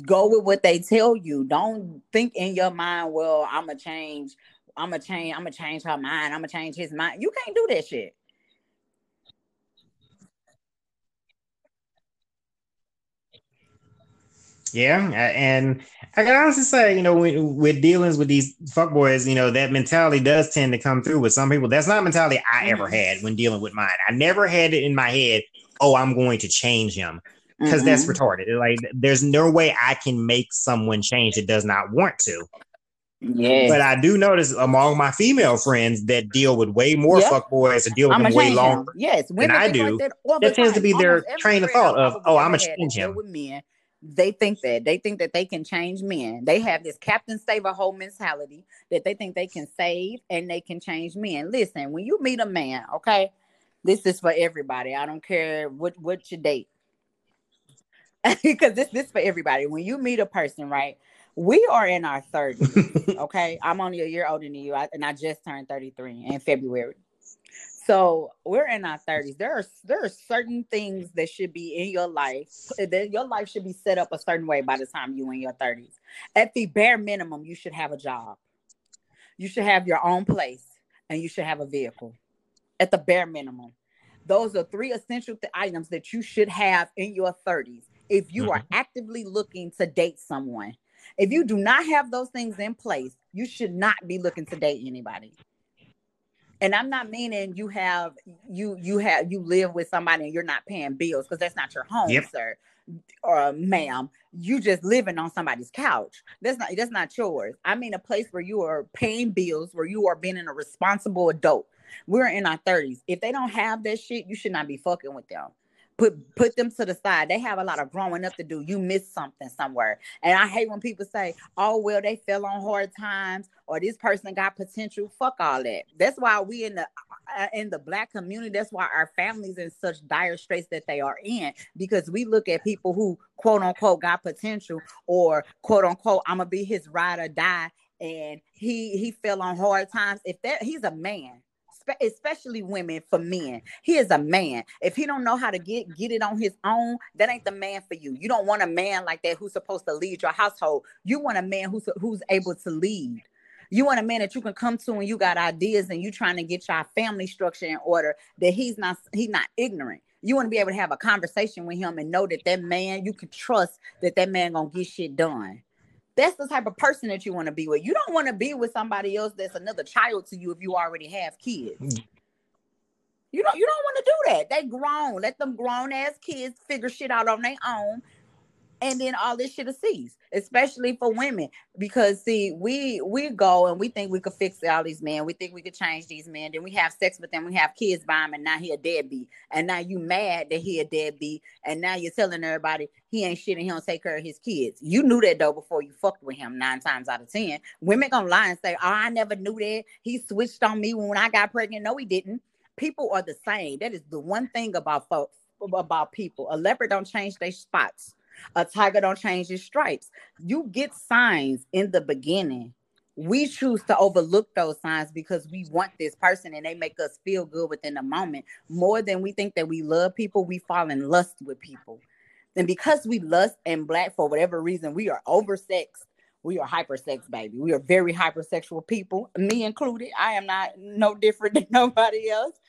Go with what they tell you. Don't think in your mind, well, I'm gonna change. I'm gonna change. I'm gonna change her mind. I'm gonna change his mind. You can't do that shit. Yeah, and I can honestly say, you know, when, with dealings with these fuckboys, you know, that mentality does tend to come through with some people. That's not a mentality I ever mm-hmm. had when dealing with mine. I never had it in my head, oh, I'm going to change him because mm-hmm. that's retarded. Like, there's no way I can make someone change that does not want to. Yeah. But I do notice among my female friends that deal with way more yep. fuckboys and deal with I'm them way longer yes, than I do. Like that, that tends to be their train of thought of, oh, I'm gonna change him. With men they think that they think that they can change men. They have this Captain Save a whole mentality that they think they can save and they can change men. Listen, when you meet a man, okay, this is for everybody. I don't care what what you date, [laughs] because this this for everybody. When you meet a person, right? We are in our 30s. [laughs] okay, I'm only a year older than you, and I just turned 33 in February. So we're in our 30s. There are there are certain things that should be in your life. That your life should be set up a certain way by the time you in your 30s. At the bare minimum, you should have a job. You should have your own place and you should have a vehicle. At the bare minimum. Those are three essential th- items that you should have in your 30s if you mm-hmm. are actively looking to date someone. If you do not have those things in place, you should not be looking to date anybody and i'm not meaning you have you you have you live with somebody and you're not paying bills because that's not your home yep. sir. Or ma'am you just living on somebody's couch. That's not that's not yours. I mean a place where you are paying bills where you are being a responsible adult. We're in our 30s if they don't have that shit you should not be fucking with them put put them to the side. They have a lot of growing up to do. You missed something somewhere. And I hate when people say, "Oh, well, they fell on hard times or this person got potential." Fuck all that. That's why we in the uh, in the black community, that's why our families in such dire straits that they are in because we look at people who quote unquote got potential or quote unquote I'm going to be his ride or die and he he fell on hard times. If that he's a man especially women for men. He is a man. If he don't know how to get get it on his own, that ain't the man for you. You don't want a man like that who's supposed to lead your household. You want a man who's who's able to lead. You want a man that you can come to and you got ideas and you trying to get your family structure in order. That he's not he's not ignorant. You want to be able to have a conversation with him and know that that man you can trust that that man gonna get shit done. That's the type of person that you want to be with. You don't want to be with somebody else that's another child to you if you already have kids. Mm. You don't you don't want to do that. They grown. Let them grown ass kids figure shit out on their own and then all this shit will cease, especially for women. Because see, we we go and we think we could fix all these men. We think we could change these men. Then we have sex with them. We have kids by him, and now he a deadbeat. And now you mad that he a deadbeat. And now you're telling everybody he ain't shit and he don't take care of his kids. You knew that though before you fucked with him nine times out of ten. Women gonna lie and say, "Oh, I never knew that. He switched on me when I got pregnant." No, he didn't. People are the same. That is the one thing about folks about people. A leopard don't change their spots a tiger don't change his stripes. You get signs in the beginning. We choose to overlook those signs because we want this person and they make us feel good within the moment. More than we think that we love people, we fall in lust with people. And because we lust and black for whatever reason, we are oversexed. We are hypersex, baby. We are very hypersexual people, me included. I am not no different [laughs] than nobody else.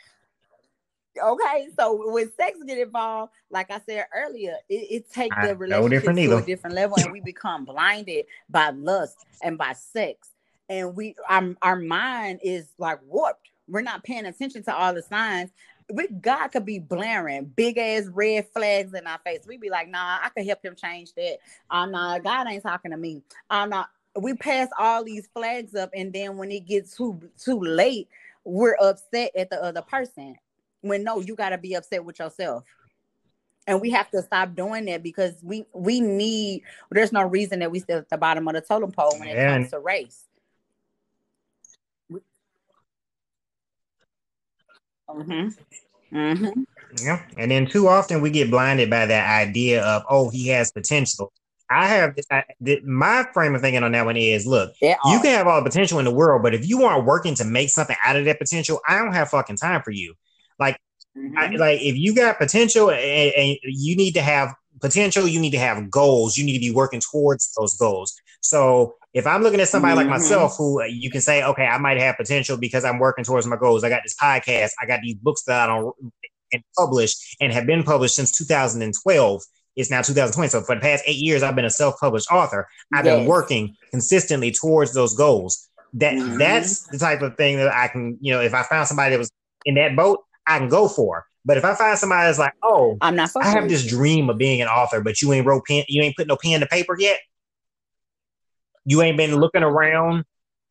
Okay, so when sex get involved, like I said earlier, it, it takes the relationship no to a different level, and we become blinded by lust and by sex, and we our our mind is like warped. We're not paying attention to all the signs. We God could be blaring big ass red flags in our face. We'd be like, nah, I could help him change that. Ah, I'm not. God ain't talking to me. Ah, I'm not. We pass all these flags up, and then when it gets too too late, we're upset at the other person when no, you got to be upset with yourself. And we have to stop doing that because we we need. There's no reason that we sit at the bottom of the totem pole when it comes to race. Mm-hmm. Mm-hmm. Yeah, and then too often we get blinded by that idea of oh he has potential, I have I, my frame of thinking on that one is look, you can have all the potential in the world, but if you aren't working to make something out of that potential, I don't have fucking time for you. Like, mm-hmm. I, like if you got potential and, and, you need to have potential, you need to have goals. You need to be working towards those goals. So if I'm looking at somebody mm-hmm. like myself who uh, you can say, okay, I might have potential because I'm working towards my goals. I got this podcast, I got these books that I don't and published and have been published since 2012 it's now 2020. So for the past eight years, I've been a self-published author. I've yes. been working consistently towards those goals. That mm-hmm. that's the type of thing that I can, you know, if I found somebody that was in that boat, I can go for. But if I find somebody that's like, oh, I'm not, I have this dream of being an author, but you ain't wrote pen, you ain't put no pen to paper yet. You ain't been looking around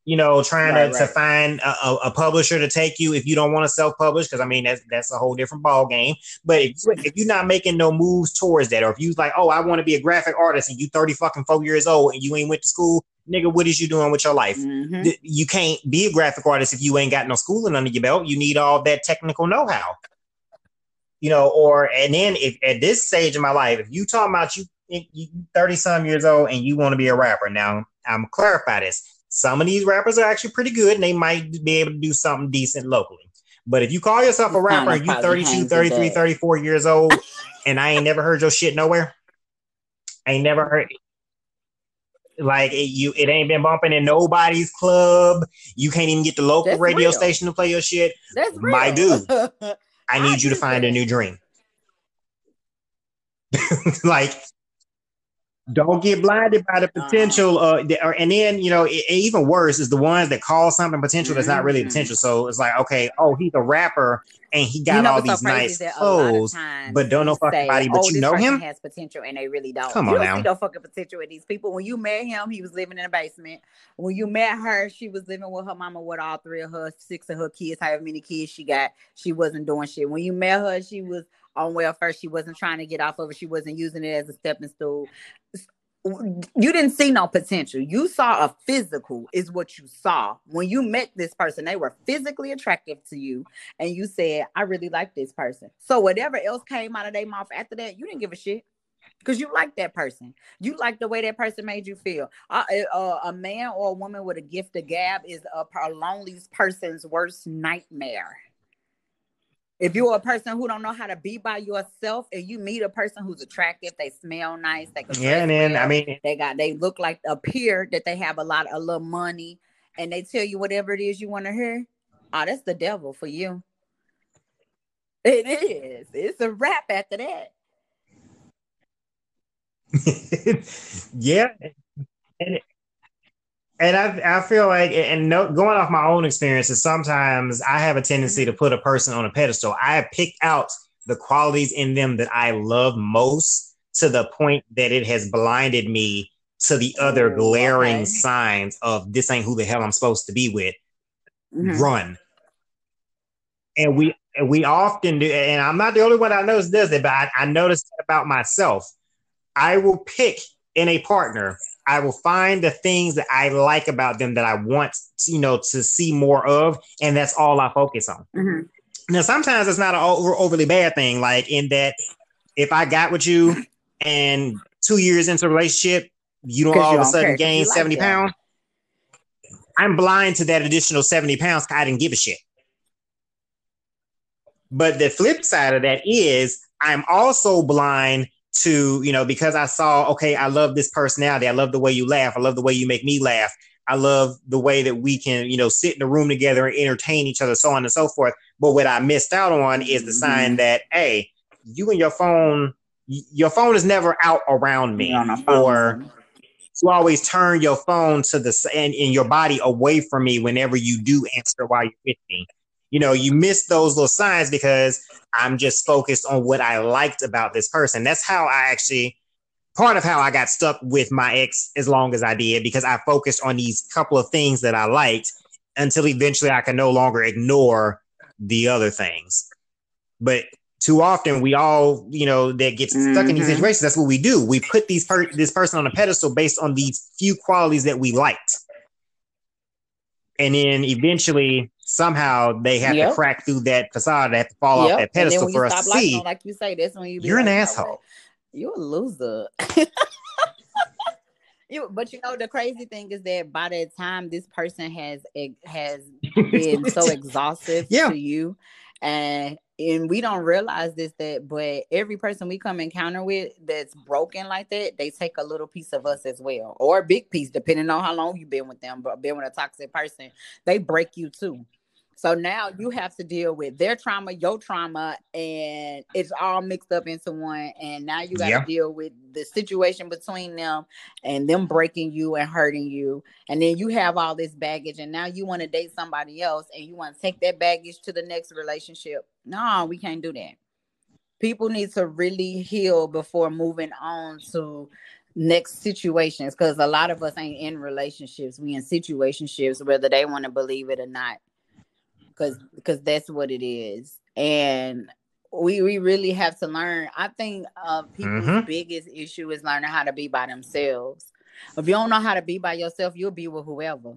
you know, trying right, to, right. to find a, a, publisher to take you if you don't want to self-publish, because I mean that's that's a whole different ball game. But if, if you're not making no moves towards that, or if you like, oh, I want to be a graphic artist, and you 30 fucking four years old and you ain't went to school, nigga, what is you doing with your life? Mm-hmm. You can't be a graphic artist if you ain't got no schooling under your belt. You need all that technical know-how. You know, or and then if at this stage of my life, if you talking about you, you 30 some years old and you want to be a rapper, now I'm clarify this some of these rappers are actually pretty good and they might be able to do something decent locally. But if you call yourself a rapper and you 32, 33, 34 years old and I ain't never heard your shit nowhere, I ain't never heard like it, you it ain't been bumping in nobody's club. You can't even get the local That's radio real. station to play your shit. That's real. My dude, [laughs] I need I you to find that. a new dream. [laughs] like don't get blinded by the potential. Uh, or, and then you know, it, even worse is the ones that call something potential that's not really mm-hmm. potential. So it's like, okay, oh, he's a rapper and he got you know, all these so nice clothes, but don't know fucking body. But oh, you know him has potential, and they really don't. Come you on don't now, see no fucking potential with these people. When you met him, he was living in a basement. When you met her, she was living with her mama with all three of her, six of her kids, however many kids she got. She wasn't doing shit. When you met her, she was on welfare. She wasn't trying to get off of it. She wasn't using it as a stepping stool you didn't see no potential. You saw a physical, is what you saw. When you met this person, they were physically attractive to you, and you said, I really like this person. So, whatever else came out of their mouth after that, you didn't give a shit because you like that person. You like the way that person made you feel. Uh, a man or a woman with a gift of gab is a, a lonely person's worst nightmare. If you're a person who don't know how to be by yourself, and you meet a person who's attractive, they smell nice, they can yeah, and then well, I mean they got they look like appear that they have a lot a little money, and they tell you whatever it is you want to hear. Oh, that's the devil for you. It is. It's a wrap after that. [laughs] yeah, and and I, I feel like, and no, going off my own experiences, sometimes I have a tendency to put a person on a pedestal. I pick out the qualities in them that I love most to the point that it has blinded me to the other glaring okay. signs of this ain't who the hell I'm supposed to be with. Mm-hmm. Run. And we we often do, and I'm not the only one I notice does it, but I, I noticed about myself. I will pick in a partner I will find the things that I like about them that I want, you know, to see more of, and that's all I focus on. Mm-hmm. Now, sometimes it's not an over, overly bad thing, like in that if I got with you [laughs] and two years into a relationship, you don't all of a sudden gain like 70 that. pounds. I'm blind to that additional 70 pounds. I didn't give a shit. But the flip side of that is I'm also blind to, you know, because I saw, okay, I love this personality. I love the way you laugh. I love the way you make me laugh. I love the way that we can, you know, sit in a room together and entertain each other, so on and so forth. But what I missed out on is the sign mm-hmm. that, hey, you and your phone, your phone is never out around me, or you always turn your phone to the and, and your body away from me whenever you do answer while you're with me you know, you miss those little signs because I'm just focused on what I liked about this person. That's how I actually part of how I got stuck with my ex as long as I did because I focused on these couple of things that I liked until eventually I can no longer ignore the other things. But too often we all, you know, that gets stuck mm-hmm. in these mm-hmm. situations. That's what we do. We put these per- this person on a pedestal based on these few qualities that we liked. And then eventually somehow they have yep. to crack through that facade, they have to fall yep. off that pedestal for us to see. like you say, that's when you you're like, an asshole. You're a loser. [laughs] you, but you know the crazy thing is that by the time this person has has [laughs] been so exhaustive yeah. to you, and and we don't realize this that but every person we come encounter with that's broken like that they take a little piece of us as well or a big piece depending on how long you've been with them but been with a toxic person they break you too so now you have to deal with their trauma, your trauma, and it's all mixed up into one. And now you got to yeah. deal with the situation between them and them breaking you and hurting you. And then you have all this baggage, and now you want to date somebody else and you want to take that baggage to the next relationship. No, we can't do that. People need to really heal before moving on to next situations because a lot of us ain't in relationships. We in situationships, whether they want to believe it or not because because that's what it is. And we we really have to learn. I think uh people's mm-hmm. biggest issue is learning how to be by themselves. If you don't know how to be by yourself you'll be with whoever.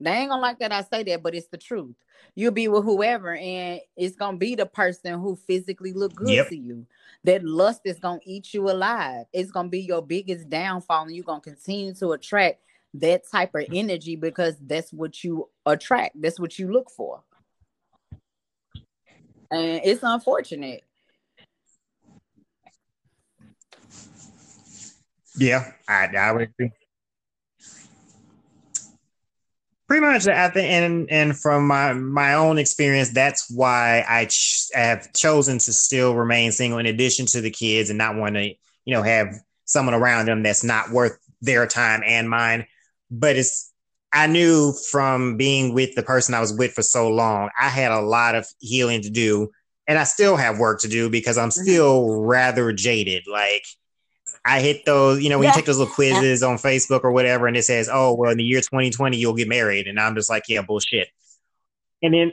They ain't gonna like that i say that but it's the truth. You'll be with whoever and it's gonna be the person who physically look good yep. to you. That lust is gonna eat you alive. It's gonna be your biggest downfall and you're gonna continue to attract that type of energy because that's what you attract. That's what you look for and it's unfortunate. Yeah, I, I would agree. Pretty much, I think, and and from my my own experience, that's why I ch- have chosen to still remain single. In addition to the kids, and not want to, you know, have someone around them that's not worth their time and mine. But it's I knew from being with the person I was with for so long, I had a lot of healing to do. And I still have work to do because I'm mm-hmm. still mm-hmm. rather jaded. Like I hit those, you know, when yeah. you take those little quizzes on Facebook or whatever, and it says, oh, well, in the year 2020, you'll get married. And I'm just like, yeah, bullshit. And then,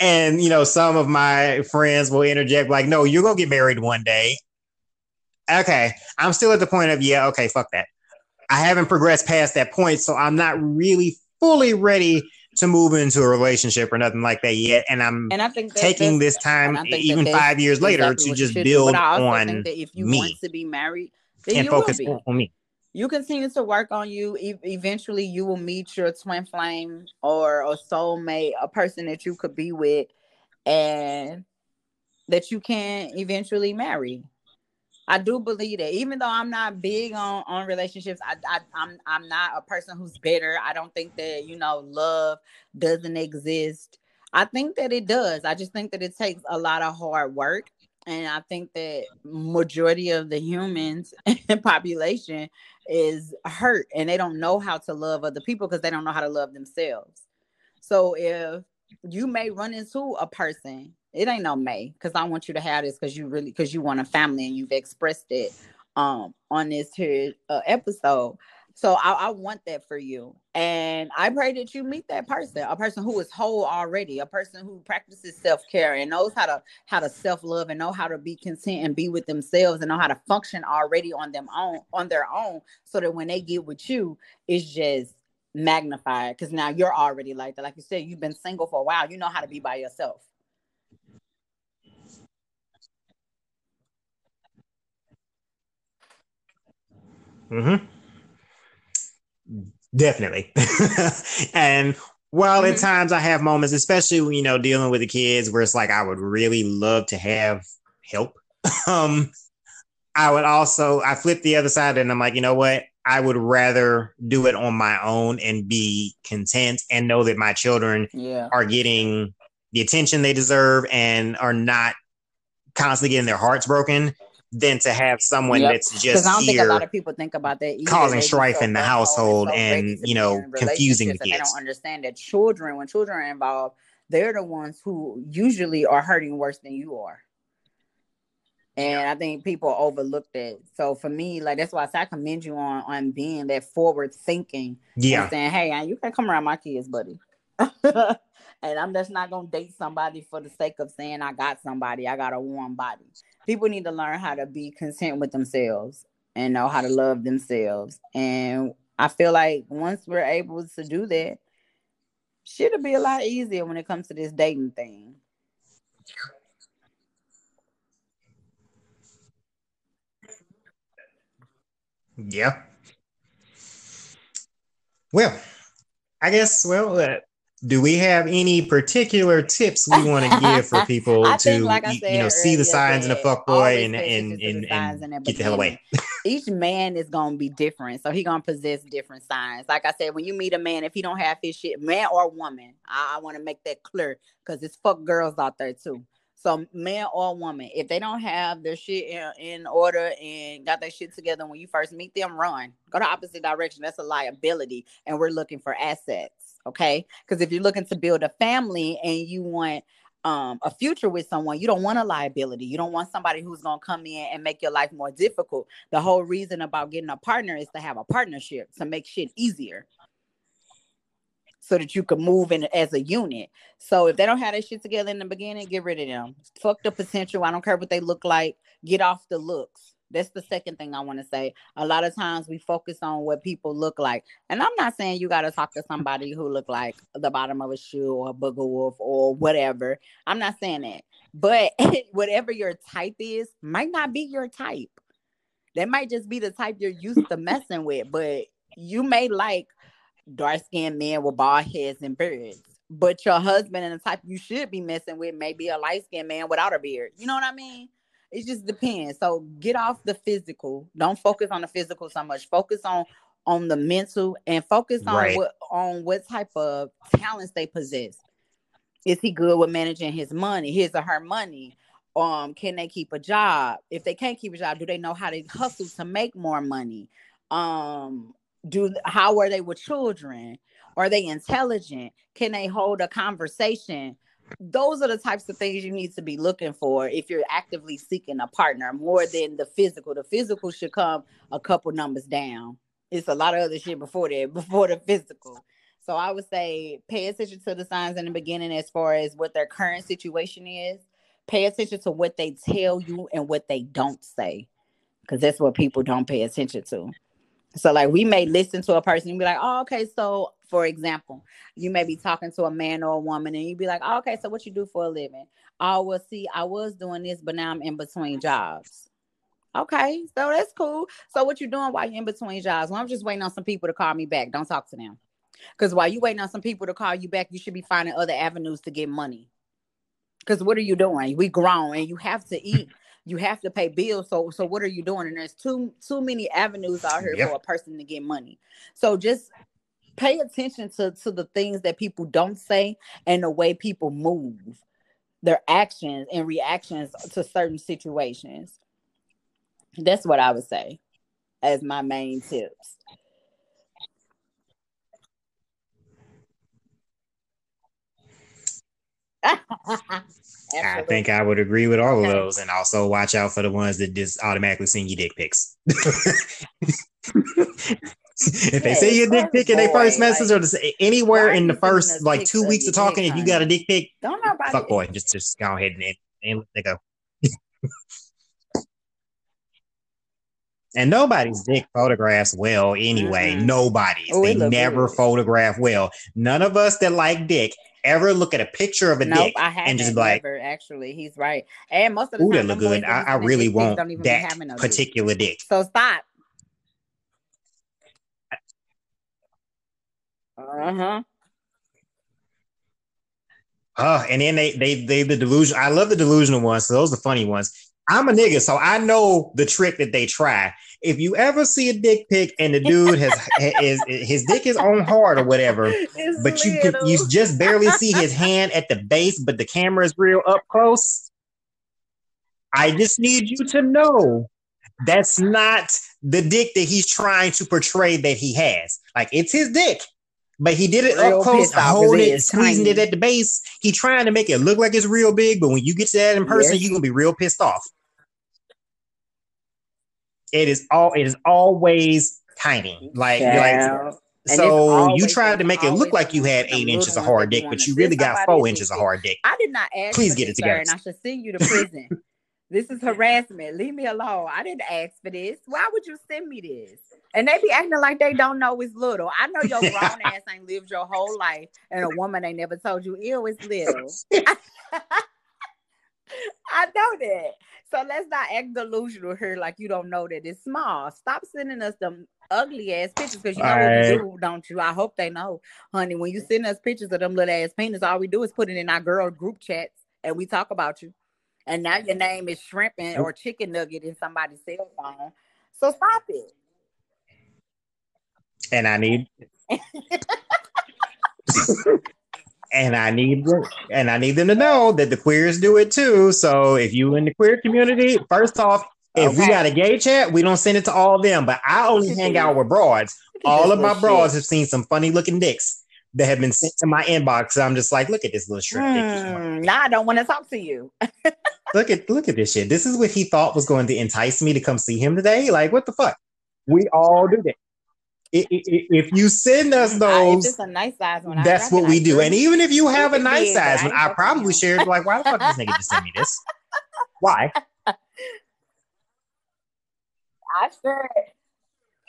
and, you know, some of my friends will interject, like, no, you're going to get married one day. Okay. I'm still at the point of, yeah, okay, fuck that. I haven't progressed past that point, so I'm not really fully ready to move into a relationship or nothing like that yet. And I'm and I think taking this time, even five years later, exactly to just build but I also on think that if you me want to be married, then and you focus will be. on me. You continue to work on you. E- eventually, you will meet your twin flame or a soulmate, a person that you could be with, and that you can eventually marry. I do believe that, even though I'm not big on on relationships, I, I I'm I'm not a person who's bitter. I don't think that you know love doesn't exist. I think that it does. I just think that it takes a lot of hard work, and I think that majority of the humans [laughs] population is hurt, and they don't know how to love other people because they don't know how to love themselves. So if you may run into a person it ain't no May because I want you to have this because you really because you want a family and you've expressed it um on this here uh, episode. So I, I, want that for you. And I pray that you meet that person, a person who is whole already, a person who practices self-care and knows how to how to self-love and know how to be content and be with themselves and know how to function already on them own on their own so that when they get with you, it's just magnified because now you're already like that. Like you said, you've been single for a while. You know how to be by yourself. Mm-hmm. Definitely. [laughs] and while mm-hmm. at times I have moments, especially when, you know, dealing with the kids where it's like I would really love to have help. [laughs] um, I would also I flip the other side and I'm like, you know what? I would rather do it on my own and be content and know that my children yeah. are getting the attention they deserve and are not constantly getting their hearts broken than to have someone yep. that's just I don't think a lot of people think about that either. causing strife in the household and, and you know confusing the kids. They don't understand that children, when children are involved, they're the ones who usually are hurting worse than you are. And I think people overlooked that. So for me, like that's why I, say I commend you on on being that forward thinking. Yeah. saying, hey, you can come around my kids, buddy. [laughs] and I'm just not gonna date somebody for the sake of saying I got somebody. I got a warm body people need to learn how to be content with themselves and know how to love themselves. And I feel like once we're able to do that, shit'll be a lot easier when it comes to this dating thing. Yeah. Well, I guess. Well, uh, do we have any particular tips we [laughs] want to give for people to think, like you, you, know see the signs in a fuck boy and and and, and get the hell away? each man is gonna be different, so he gonna possess different signs. Like I said, when you meet a man, if he don't have his shit, man or woman, I, I want to make that clear because it's fuck girls out there too. So man or woman, if they don't have their shit in, in, order and got their shit together when you first meet them, run. Go the opposite direction. That's a liability, and we're looking for assets okay because if you're looking to build a family and you want um, a future with someone you don't want a liability you don't want somebody who's going to come in and make your life more difficult the whole reason about getting a partner is to have a partnership to make shit easier so that you can move in as a unit. So if they don't have that shit together in the beginning, get rid of them. Fuck the potential. I don't care what they look like. Get off the looks. That's the second thing I want to say. A lot of times we focus on what people look like. And I'm not saying you got to talk to somebody who look like the bottom of a shoe or a booger wolf or whatever. I'm not saying that. But [laughs] whatever your type is might not be your type. That might just be the type you're used to messing with. But you may like dark skinned men with bald heads and beards. But your husband and the type you should be messing with may be a light skinned man without a beard. You know what I mean? it just depends. So get off the physical. Don't focus on the physical so much. Focus on on the mental and focus on right. what on what type of talents they possess. Is he good with managing his money, his or her money? Um, can they keep a job? If they can't keep a job, do they know how to hustle to make more money? Um, do how are they with children? Are they intelligent? Can they hold a conversation? those are the types of things you need to be looking for if you're actively seeking a partner more than the physical. The physical should come a couple numbers down. It's a lot of other shit before that, [laughs] before the physical. So I would say pay attention to the signs in the beginning as far as what their current situation is. Pay attention to what they tell you and what they don't say. Because that's what people don't pay attention to. So like we may listen to a person and be like, oh, okay, so for example, you may be talking to a man or a woman and you'd be like, oh, okay, so what you do for a living? Oh, well, see, I was doing this, but now I'm in between jobs. Okay, so that's cool. So what you doing while you're in between jobs? Well, I'm just waiting on some people to call me back. Don't talk to them. Because while you waiting on some people to call you back, you should be finding other avenues to get money. Because what are you doing? We grown and you have to eat you have to pay bills. So so what are you doing? And there's too too many avenues out here yep. for a person to get money. So just pay attention to, to the things that people don't say and the way people move, their actions and reactions to certain situations. That's what I would say as my main tips. I think I would agree with all of those, and also watch out for the ones that just automatically send you dick pics. [laughs] if they say you a dick pic in their first message like, or anywhere in the first like two weeks of talking, if you got a dick pic, don't know about fuck boy, just just go ahead and, and let it go. [laughs] and nobody's dick photographs well anyway. Mm-hmm. Nobody's. Oh, they never good. photograph well. None of us that like dick ever look at a picture of a nope, dick and just like, never, actually, he's right. And most of the Ooh, time, that look good. I, I really want that no particular dick. So stop. Uh huh. Uh, and then they they they the delusion. I love the delusional ones. So those are the funny ones. I'm a nigga, so I know the trick that they try. If you ever see a dick pic and the dude has [laughs] his his dick is on hard or whatever, it's but you can, you just barely see his [laughs] hand at the base, but the camera is real up close. I just need you to know that's not the dick that he's trying to portray that he has. Like it's his dick. But he did it real up close, holding it, squeezing it at the base. He trying to make it look like it's real big, but when you get to that in person, yes. you're gonna be real pissed off. It is all it is always tiny. Like, like so you tried to make it look like you had eight inches of hard dick, but you really got four inches of hard dick. I did not ask. Please get it together. And I should send you to prison. this is harassment. Leave me alone. I didn't ask for this. Why would you send me this? And they be acting like they don't know it's little. I know your grown [laughs] ass ain't lived your whole life, and a woman ain't never told you ill is little. [laughs] [laughs] [laughs] I know that. So let's not act delusional here like you don't know that it's small. Stop sending us them ugly ass pictures because you know all what right. we do, don't you? I hope they know, honey. When you send us pictures of them little ass penis, all we do is put it in our girl group chats and we talk about you. And now your name is shrimp and, or chicken nugget in somebody's cell phone. So stop it. And I need [laughs] and I need and I need them to know that the queers do it too. So if you in the queer community, first off, if okay. we got a gay chat, we don't send it to all of them. But I only hang out with broads. All of my broads shit. have seen some funny looking dicks that have been sent to my inbox. I'm just like, look at this little shrimp. Mm, now I don't want to talk to you. [laughs] look at look at this shit. This is what he thought was going to entice me to come see him today. Like, what the fuck? We all do that if you send us those, it's a nice size one. That's what we do. And even if you have a nice size one, I probably share like, why the fuck this nigga just send me this? [laughs] Why? I share.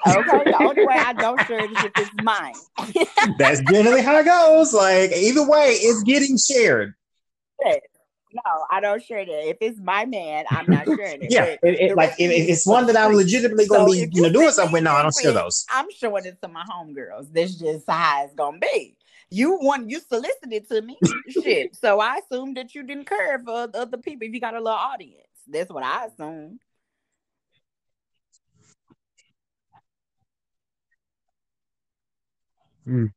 Okay, the only way I don't share it is if it's mine. That's generally how it goes. Like either way, it's getting shared. No, I don't share that. If it's my man, I'm not sharing it. yeah, it, it, like if it's one that I'm legitimately going to so be, you know, doing something with. No, I don't share those. I'm showing it to my homegirls. This just how it's gonna be. You want you solicited to me, shit. So I assume that you didn't care for other people if you got a little audience. That's what I assume. Mm.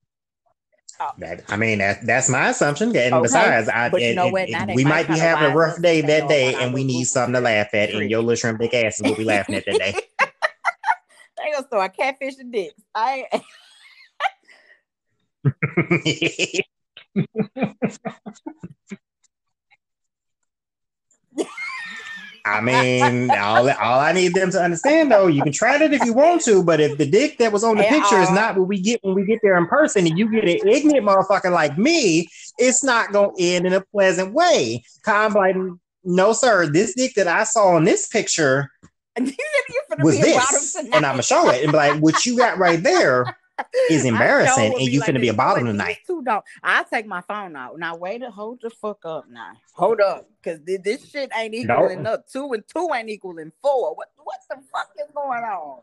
Oh. That, I mean, that, that's my assumption. And okay. besides, I, but you know what? It, we might be having a rough day that day, and we need something to laugh at. And your little shrimp big ass is what we laughing at that day. [laughs] they gonna start catfishing dicks. I. [laughs] [laughs] I mean, all, all I need them to understand though, you can try it if you want to, but if the dick that was on the picture is not what we get when we get there in person, and you get an ignorant motherfucker like me, it's not gonna end in a pleasant way. I'm like, no, sir, this dick that I saw in this picture [laughs] was this, and I'm gonna show it and be like, what you got right there [laughs] is embarrassing, and you like, finna be a bottom tonight. Too don't. I take my phone out. Now wait to hold the fuck up now. Hold up, because this shit ain't equaling nope. up. Two and two ain't equaling four. What what the fuck is going on?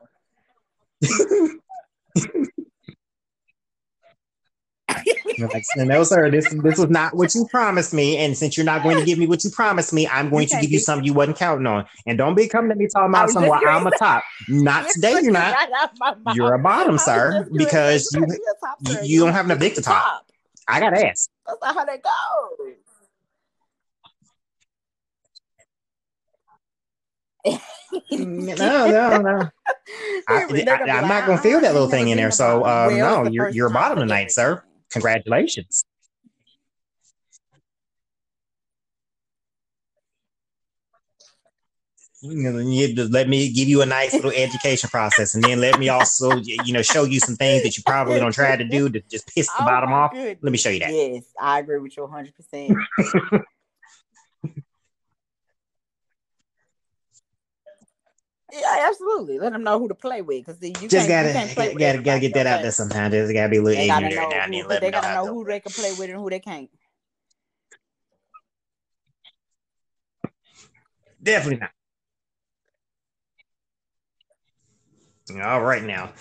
[laughs] like, no, sir, this this was not what you promised me. And since you're not going to give me what you promised me, I'm going to give you something you wasn't counting on. And don't be coming to me talking about somewhere I'm a top. Not today, you're not. You're a bottom, sir, because you you, you don't have enough dick to top. I got ass. That's not how that goes. [laughs] no, no, no. [laughs] I, am not gonna feel that little thing in there. So um, no, you're you're a bottom tonight, sir. Congratulations. You just let me give you a nice little education process, and then let me also, you know, show you some things that you probably don't try to do to just piss the oh bottom off. Goodness. Let me show you that. Yes, I agree with you 100. percent [laughs] Yeah, absolutely. Let them know who to play with because you just gotta gotta, gotta, gotta get that out there sometimes. There's gotta be a little ignorant now and then. They gotta know, know who they can play with and who they can't. Definitely not. All right now.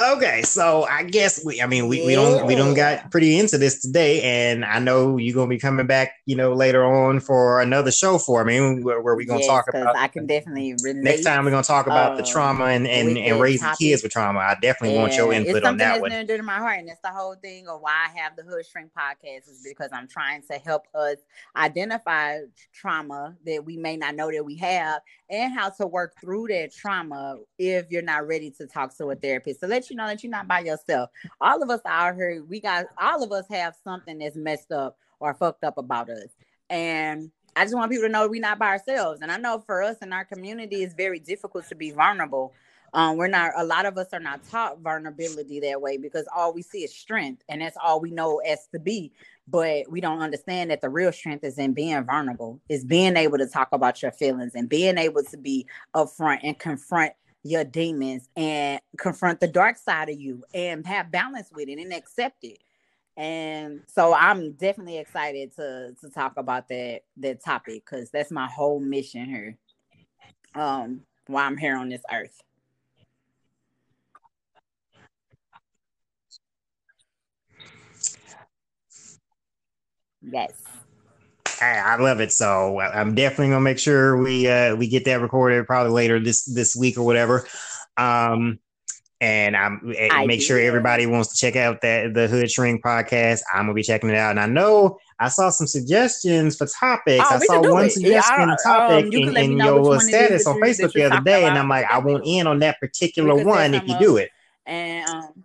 Okay, so I guess we I mean we, we don't we don't got pretty into this today and I know you're gonna be coming back, you know, later on for another show for me where, where we gonna yes, talk about I can definitely relate. Next time we're gonna talk about the um, trauma and, and, and raising topic. kids with trauma. I definitely yeah, want your input on that one. It's to my heart and it's the whole thing of why I have the Hood Shrink podcast is because I'm trying to help us identify trauma that we may not know that we have and how to work through that trauma if you're not ready to talk to a therapist. So let you know that you're not by yourself. All of us out here, we got all of us have something that's messed up or fucked up about us. And I just want people to know we're not by ourselves. And I know for us in our community, it's very difficult to be vulnerable. Um, we're not a lot of us are not taught vulnerability that way because all we see is strength, and that's all we know as to be. But we don't understand that the real strength is in being vulnerable, is being able to talk about your feelings and being able to be upfront and confront your demons and confront the dark side of you and have balance with it and accept it. And so I'm definitely excited to to talk about that that topic because that's my whole mission here. Um, while I'm here on this earth. Yes. Hey, I, love it. So I'm definitely gonna make sure we uh, we get that recorded probably later this this week or whatever. Um, and I'm I make sure everybody wants to check out that the Hood Shrink podcast. I'm gonna be checking it out, and I know I saw some suggestions for topics. Oh, I saw one it. suggestion yeah, topic um, in, in your status on Facebook the other day, and I'm like, I want in on that particular one if you up. do it. And um,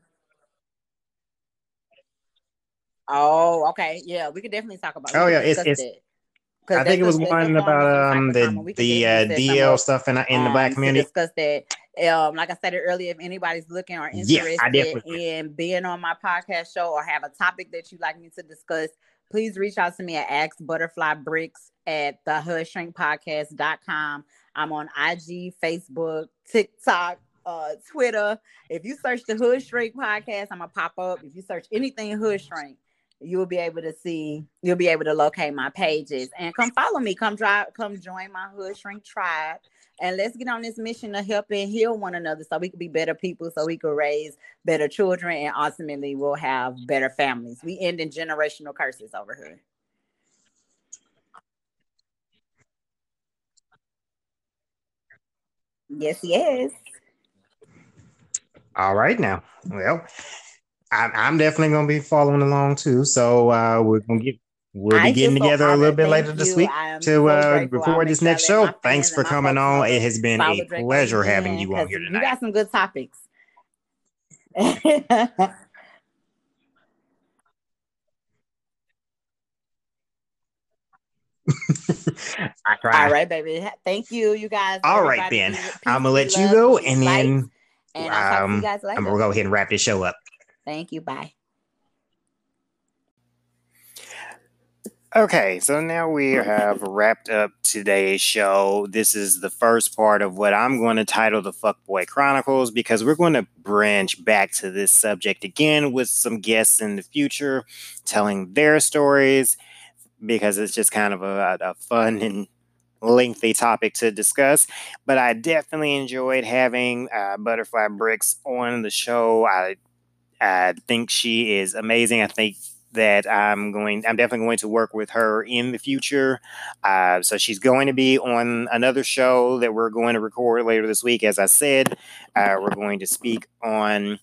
oh, okay, yeah, we could definitely talk about. Oh yeah, it's it's. It. I think it was one about um the the uh, DL stuff in in the black um, community. Discuss that um, like I said earlier, if anybody's looking or interested in being on my podcast show or have a topic that you'd like me to discuss, please reach out to me at Ask Butterfly Brix at the hood shrink Podcast.com. I'm on IG, Facebook, TikTok, uh, Twitter. If you search the Hood Shrink podcast, I'm gonna pop up. If you search anything Hood Shrink, you'll be able to see, you'll be able to locate my pages. And come follow me. Come drive, come join my Hood Shrink tribe. And let's get on this mission to help and heal one another so we can be better people so we can raise better children and ultimately we'll have better families. We end in generational curses over here. Yes yes. All right now. Well I'm, I'm definitely going to be following along too so uh, we're going to get We'll be I getting together a little bit later you. this week to uh, record this next show. Thanks for coming on. It has been a pleasure having you on here tonight. You got some good topics. [laughs] I try. All right, baby. Thank you, you guys. All right, then. I'm gonna let you go, and then and um, I'm gonna go ahead and wrap this show up. Thank you. Bye. Okay, so now we have wrapped up today's show. This is the first part of what I'm going to title the Fuckboy Chronicles because we're going to branch back to this subject again with some guests in the future telling their stories because it's just kind of a, a fun and lengthy topic to discuss. But I definitely enjoyed having uh, Butterfly Brix on the show. I I think she is amazing. I think that I'm going, I'm definitely going to work with her in the future. Uh, so she's going to be on another show that we're going to record later this week. As I said, uh, we're going to speak on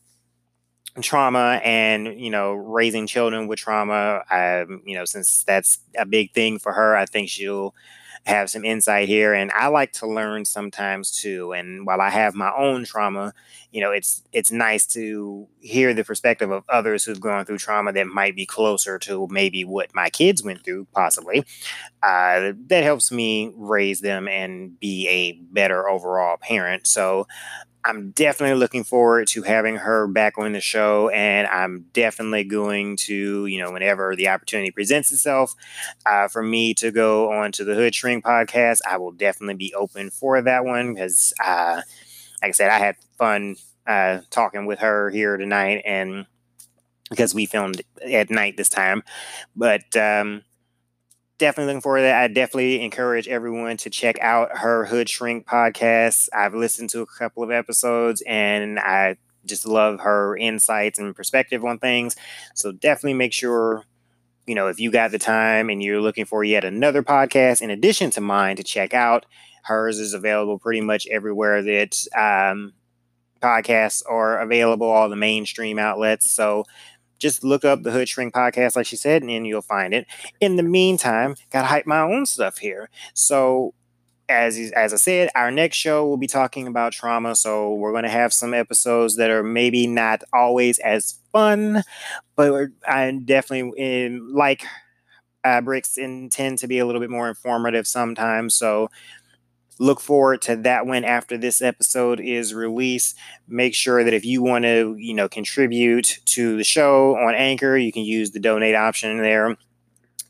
trauma and you know raising children with trauma um, you know since that's a big thing for her i think she'll have some insight here and i like to learn sometimes too and while i have my own trauma you know it's it's nice to hear the perspective of others who've gone through trauma that might be closer to maybe what my kids went through possibly. Uh, that helps me raise them and be a better overall parent. So I'm definitely looking forward to having her back on the show, and I'm definitely going to, you know, whenever the opportunity presents itself uh, for me to go on to the Hood Shrink podcast, I will definitely be open for that one because, uh, like I said, I had fun uh, talking with her here tonight, and because we filmed at night this time, but um, definitely looking forward to that. I definitely encourage everyone to check out her Hood Shrink podcast. I've listened to a couple of episodes and I just love her insights and perspective on things. So definitely make sure, you know, if you got the time and you're looking for yet another podcast in addition to mine to check out, hers is available pretty much everywhere that um, podcasts are available, all the mainstream outlets. So just look up the Hood Shrink podcast, like she said, and then you'll find it. In the meantime, gotta hype my own stuff here. So as as I said, our next show will be talking about trauma. So we're going to have some episodes that are maybe not always as fun, but I definitely in, like uh, Brix intend to be a little bit more informative sometimes. So look forward to that one after this episode is released. Make sure that if you want to, you know, contribute to the show on Anchor, you can use the donate option there.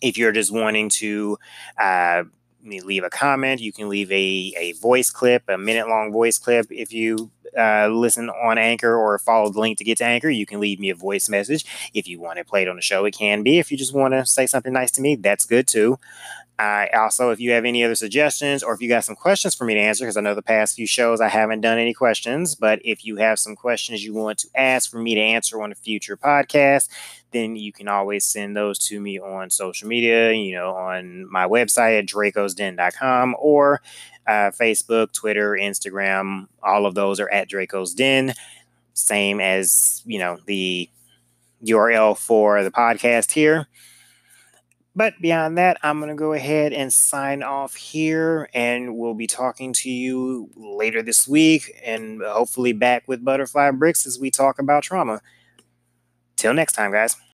If you're just wanting to uh, leave a comment, you can leave a, a voice clip, a minute long voice clip if you uh, listen on Anchor or follow the link to get to Anchor, you can leave me a voice message. If you want to play it on the show, it can be. If you just want to say something nice to me, that's good too. I also, if you have any other suggestions or if you got some questions for me to answer, because I know the past few shows I haven't done any questions, but if you have some questions you want to ask for me to answer on a future podcast, then you can always send those to me on social media, you know, on my website at drakosden.com or uh, Facebook, Twitter, Instagram. All of those are at Drako's Den. Same as, you know, the URL for the podcast here. But beyond that, I'm going to go ahead and sign off here, and we'll be talking to you later this week and hopefully back with Butterfly Brix as we talk about trauma. Till next time, guys.